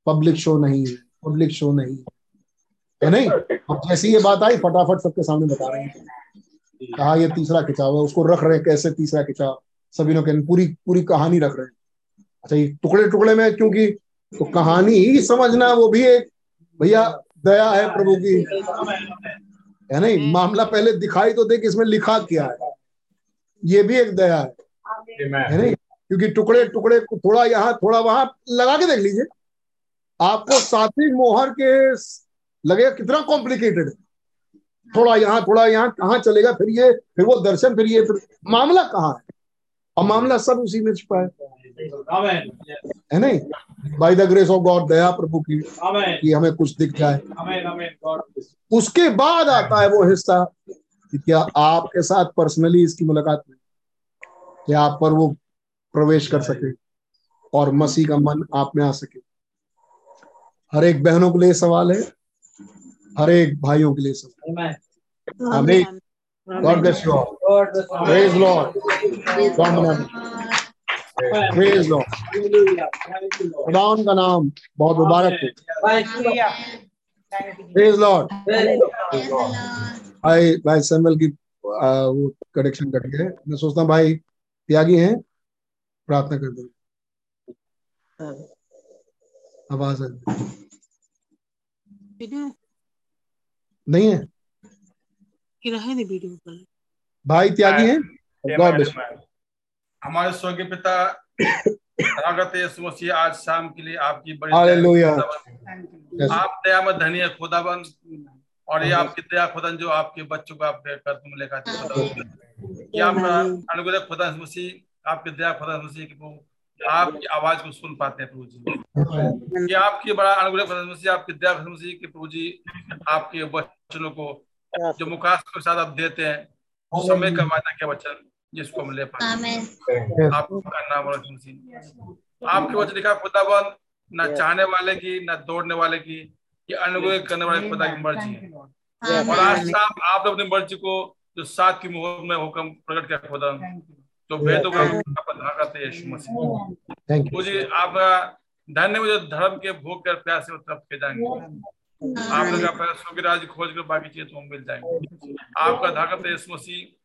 पब्लिक शो नहीं है। पब्लिक शो नहीं है। है नहीं? अब जैसी ये बात आई फटाफट सबके सामने बता रहे हैं। कहा ये तीसरा खिंचाव है उसको रख रहे हैं कैसे तीसरा खिंचाव सभी लोग पूरी पूरी कहानी रख रहे हैं। अच्छा ये टुकड़े टुकड़े में क्योंकि तो कहानी ही समझना वो भी एक भैया दया है प्रभु की। है नहीं? मामला पहले दिखाई तो दे कि इसमें लिखा क्या है। ये भी एक दया है। है नहीं? क्योंकि टुकड़े टुकड़े को थोड़ा यहाँ थोड़ा वहाँ लगा के देख लीजिए। आपको सातवीं मोहर के लगेगा कितना कॉम्प्लिकेटेड है। थोड़ा यहाँ थोड़ा यहाँ, कहाँ चलेगा? फिर ये, फिर वो दर्शन, फिर ये, फिर मामला कहाँ है? और मामला सब उसी में छुपा है। है नहीं? By the grace of God दया प्रभु की, कि हमें कुछ दिख जाए। उसके बाद आता है वो हिस्सा कि क्या आपके साथ पर्सनली इसकी मुलाकात में क्या आप पर वो प्रवेश कर सके? और मसीह का मन आप में आ सके? हर एक बहनों के लिए सवाल है। हर एक भाइयों के लिए सवाल आमीन God bless you all praise Lord God praise Lord खुदा नाम बहुत मुबारक हो। Praise Lord Praise the Lord. भाई भाई सैमुअल की वो कनेक्शन कट गए मैं सोचता हूँ भाई त्यागी हैं प्रार्थना कर दो। आवाज़ आ है। नहीं है। की रहे नहीं वीडियो पर। भाई त्यागी हैं? हमारे स्वर्गीय पिता स्वागत है मसीह आज शाम के लिए आपकी बड़ी आप दया में धनी है खुदाबंद और ये आपकी दया खुदन जो आपके बच्चों को आपके कदम में लेकर है। अनुग्रह खुदा मसीह आपकी दया खुदा मसीह आपकी आवाज़ को सुन पाते हैं प्रभु जी। ये आपकी बड़ा अनुग्रह आपकी दया खुदा मसीह की प्रभु जी आपके वचनों को जो मुखास के साथ आप देते हैं समय का वादा के वचन जिसको हम ले पाते आपका नाम और मसीह आपके वचन लिखा खुदाबंद न चाहने वाले की न दौड़ने वाले की ये अनुग्रह करने वाले खुदा की मर्ज़ी है। और आज. शाम आपने अपनी मर्ज़ी को जो सात की मुहर में हुक्म प्रकट किया खुदा। तो का धागा थे यीशु मसीह। मुझे आपका धन्य मुझे धर्म के भूख कर प्यास से तरफ़ के जाएँगे। आपने कहा पहले स्वर्ग राज्य खोज कर बाकी चीज़ें तो मिल जाएँगे। आपका धागा थे यीशु मसीह।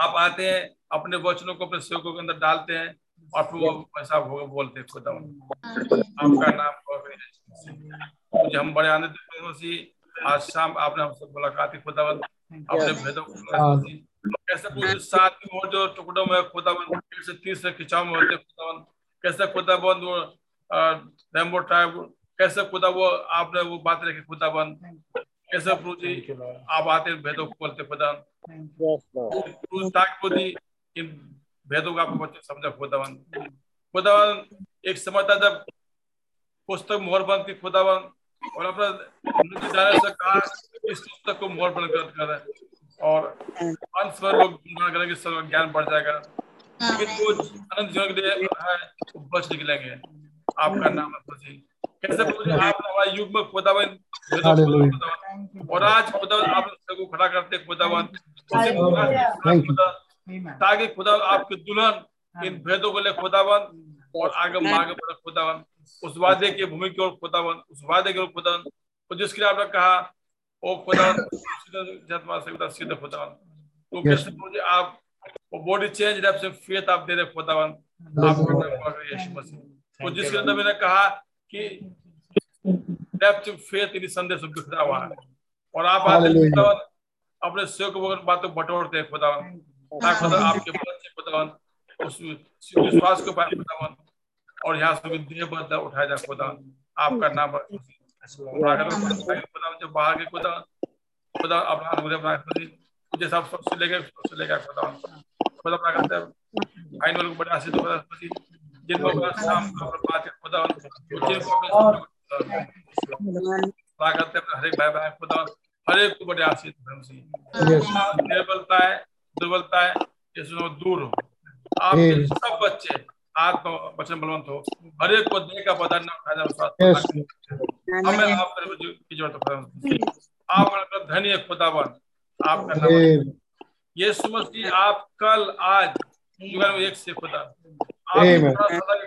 आप आते हैं अपने वचनों को अपने सेवकों के अंदर डालते हैं और फिर वो ऐसा हो- बोलते हैं खुदा आपका नाम है। मुझे हम बड़े आनंदित हैं मसीह। आज शाम आपने हमसे मुलाकात की खुदा अपने भेदों को कैसे सात और जो टुकड़ों में खुदावन कैसे तीसरे खिंचाव में होते खुदावन कैसे खुदावन वो रेमबो ट्राइब कैसे खुदा वो आपने वो बात रखी खुदावन कैसे प्रभु जी आप आते भेदों को बोलते खुदावन प्रभु ताकि इन भेदों का आपको समझा खुदावन खुदावन एक समय था जब पुस्तक मोहर बंद थी खुदावन और अपने जाने से कहा इस पुस्तक को मोहर बंद कर और अंत में लोग गुणगान करेंगे सब ज्ञान बढ़ जाएगा। लेकिन वो अनंत जीवन के लिए है बच निकलेंगे। आपका नाम है प्रभु जी कैसे जी आपने हमारे युग में खुदावन और आज खुदावन आप सबको खड़ा करते हैं, खुदावन। ताकि खुदा आपके दुल्हन इन भेदों को ले खुदावन और आगे आगे बढ़े खुदावन। उस वादे की भूमि की ओर खुदावन उस वादे की ओर खुदावन। और जिसके लिए आपने कहा ओ खुदावन जतमा से खुदा सीधे खुदावन तो कैसे मुझे आप वो बॉडी चेंज रैप से फेथ आप दे रहे खुदावन पकड़ यीशु मसीह। तो जिसके अंदर मैंने कहा कि रैप से फेथ इन संदेश बिखरा हुआ है। और आप आते खुदावन अपने सेवक वगैरह बातों बटोरते हैं खुदावन ताकि खुदा आपके बच्चे खुदावन उस विश्वास के पास खुदावन और यहाँ से देह बदला उठाया जाए खुदावन आपका नाम खुदावन जो बाहर के खुदा खुदा अपना जैसा सबसे लेके सबसे लेके खुदावन खुदा अपना करते हैं। आइन वालों को बड़े आशीष खुदा जिनको शाम अपना बात है। खुदावन जिनको करते हैं हर एक भाई बहन खुदावन हर एक को बड़े आशीष निर्बलता है दुर्बलता है ये सुनो दूर हो। आपके सब बच्चे आत्मा वचन बलवंत। हो हर एक को देह का न उठाया हमें आप की ज़रूरत आप धन्य खुदावन आपका नाम ये समझती आप कल आज जीवन में एक से खुदा। आप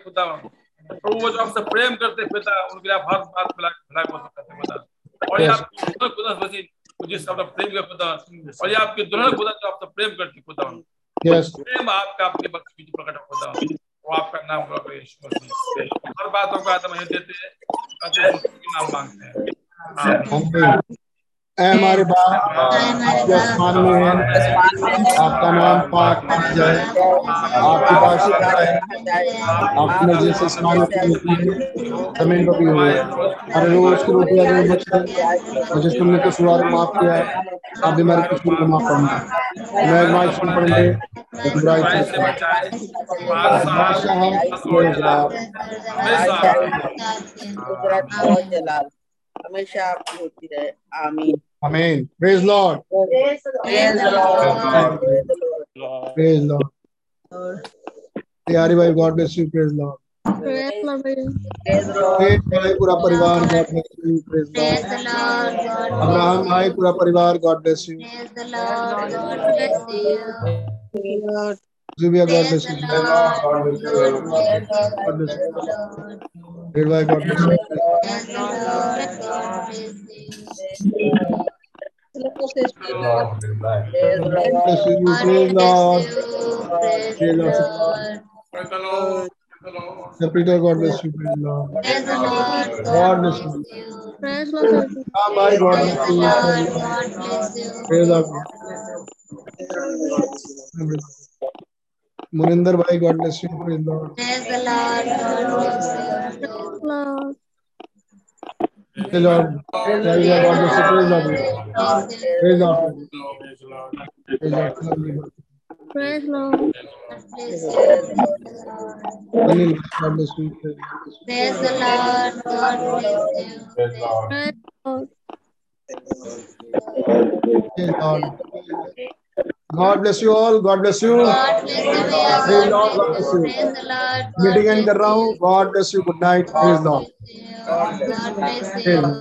खुदावन और वो जो आपसे प्रेम करते पिता उनके आप हर बात भला करते खुदा। और ये आप खुदा मसीह जिस अपना प्रेम का खुदा। और ये आपके दुल्हन खुदा जो आपसे प्रेम करती खुदा प्रेम आपका आपके बख्श बीच प्रकट खुदा वो आपका नाम हर बातों का आत्मा देते हैं नाम मांगते हैं। ऐ हमारे आसमान में है आपका नाम पाक जाए आपकी बात आपकी मर्ज़ी आसमान है ज़मीन पर भी हुए। हर रोज की रोटी आज बचते मुझे तुमने तो सुधार माफ़ किया है आप भी मेरे कुछ को माफ़ करना मैं माइक सुन पड़ेंगे तो बुराई से बादशाह हमेशा आपकी होती रहे। आमीन। Amen. Praise Lord. Praise the Lord. Praise Lord. Hari bhai, God bless you. Praise Lord. Praise the Praise भाई पूरा परिवार God bless you. Praise Praise Lord. the Lord. God Abraham भाई पूरा परिवार God bless you. Zubia, God bless you. God bless you. God bless you. Bless you, praise Lord. Praise Lord. Praise the Lord. God bless you, praise the Lord. God bless you. Praise Lord. God bless you. Lord. Praise Lord. Muninder भाई God bless you praise the Lord God bless the Lord praise the Lord praise the Lord praise the Lord praise the Lord praise the Lord praise the Lord praise the Lord praise the Lord praise the Lord praise the Praise Lord. Praise the Lord. Praise the Lord. Praise the Lord. Praise the Lord. Praise the Lord. Praise the Lord. God bless you all. God bless you. God bless you. God bless you. God Meeting the round. God bless you. Good night. Praise God bless you.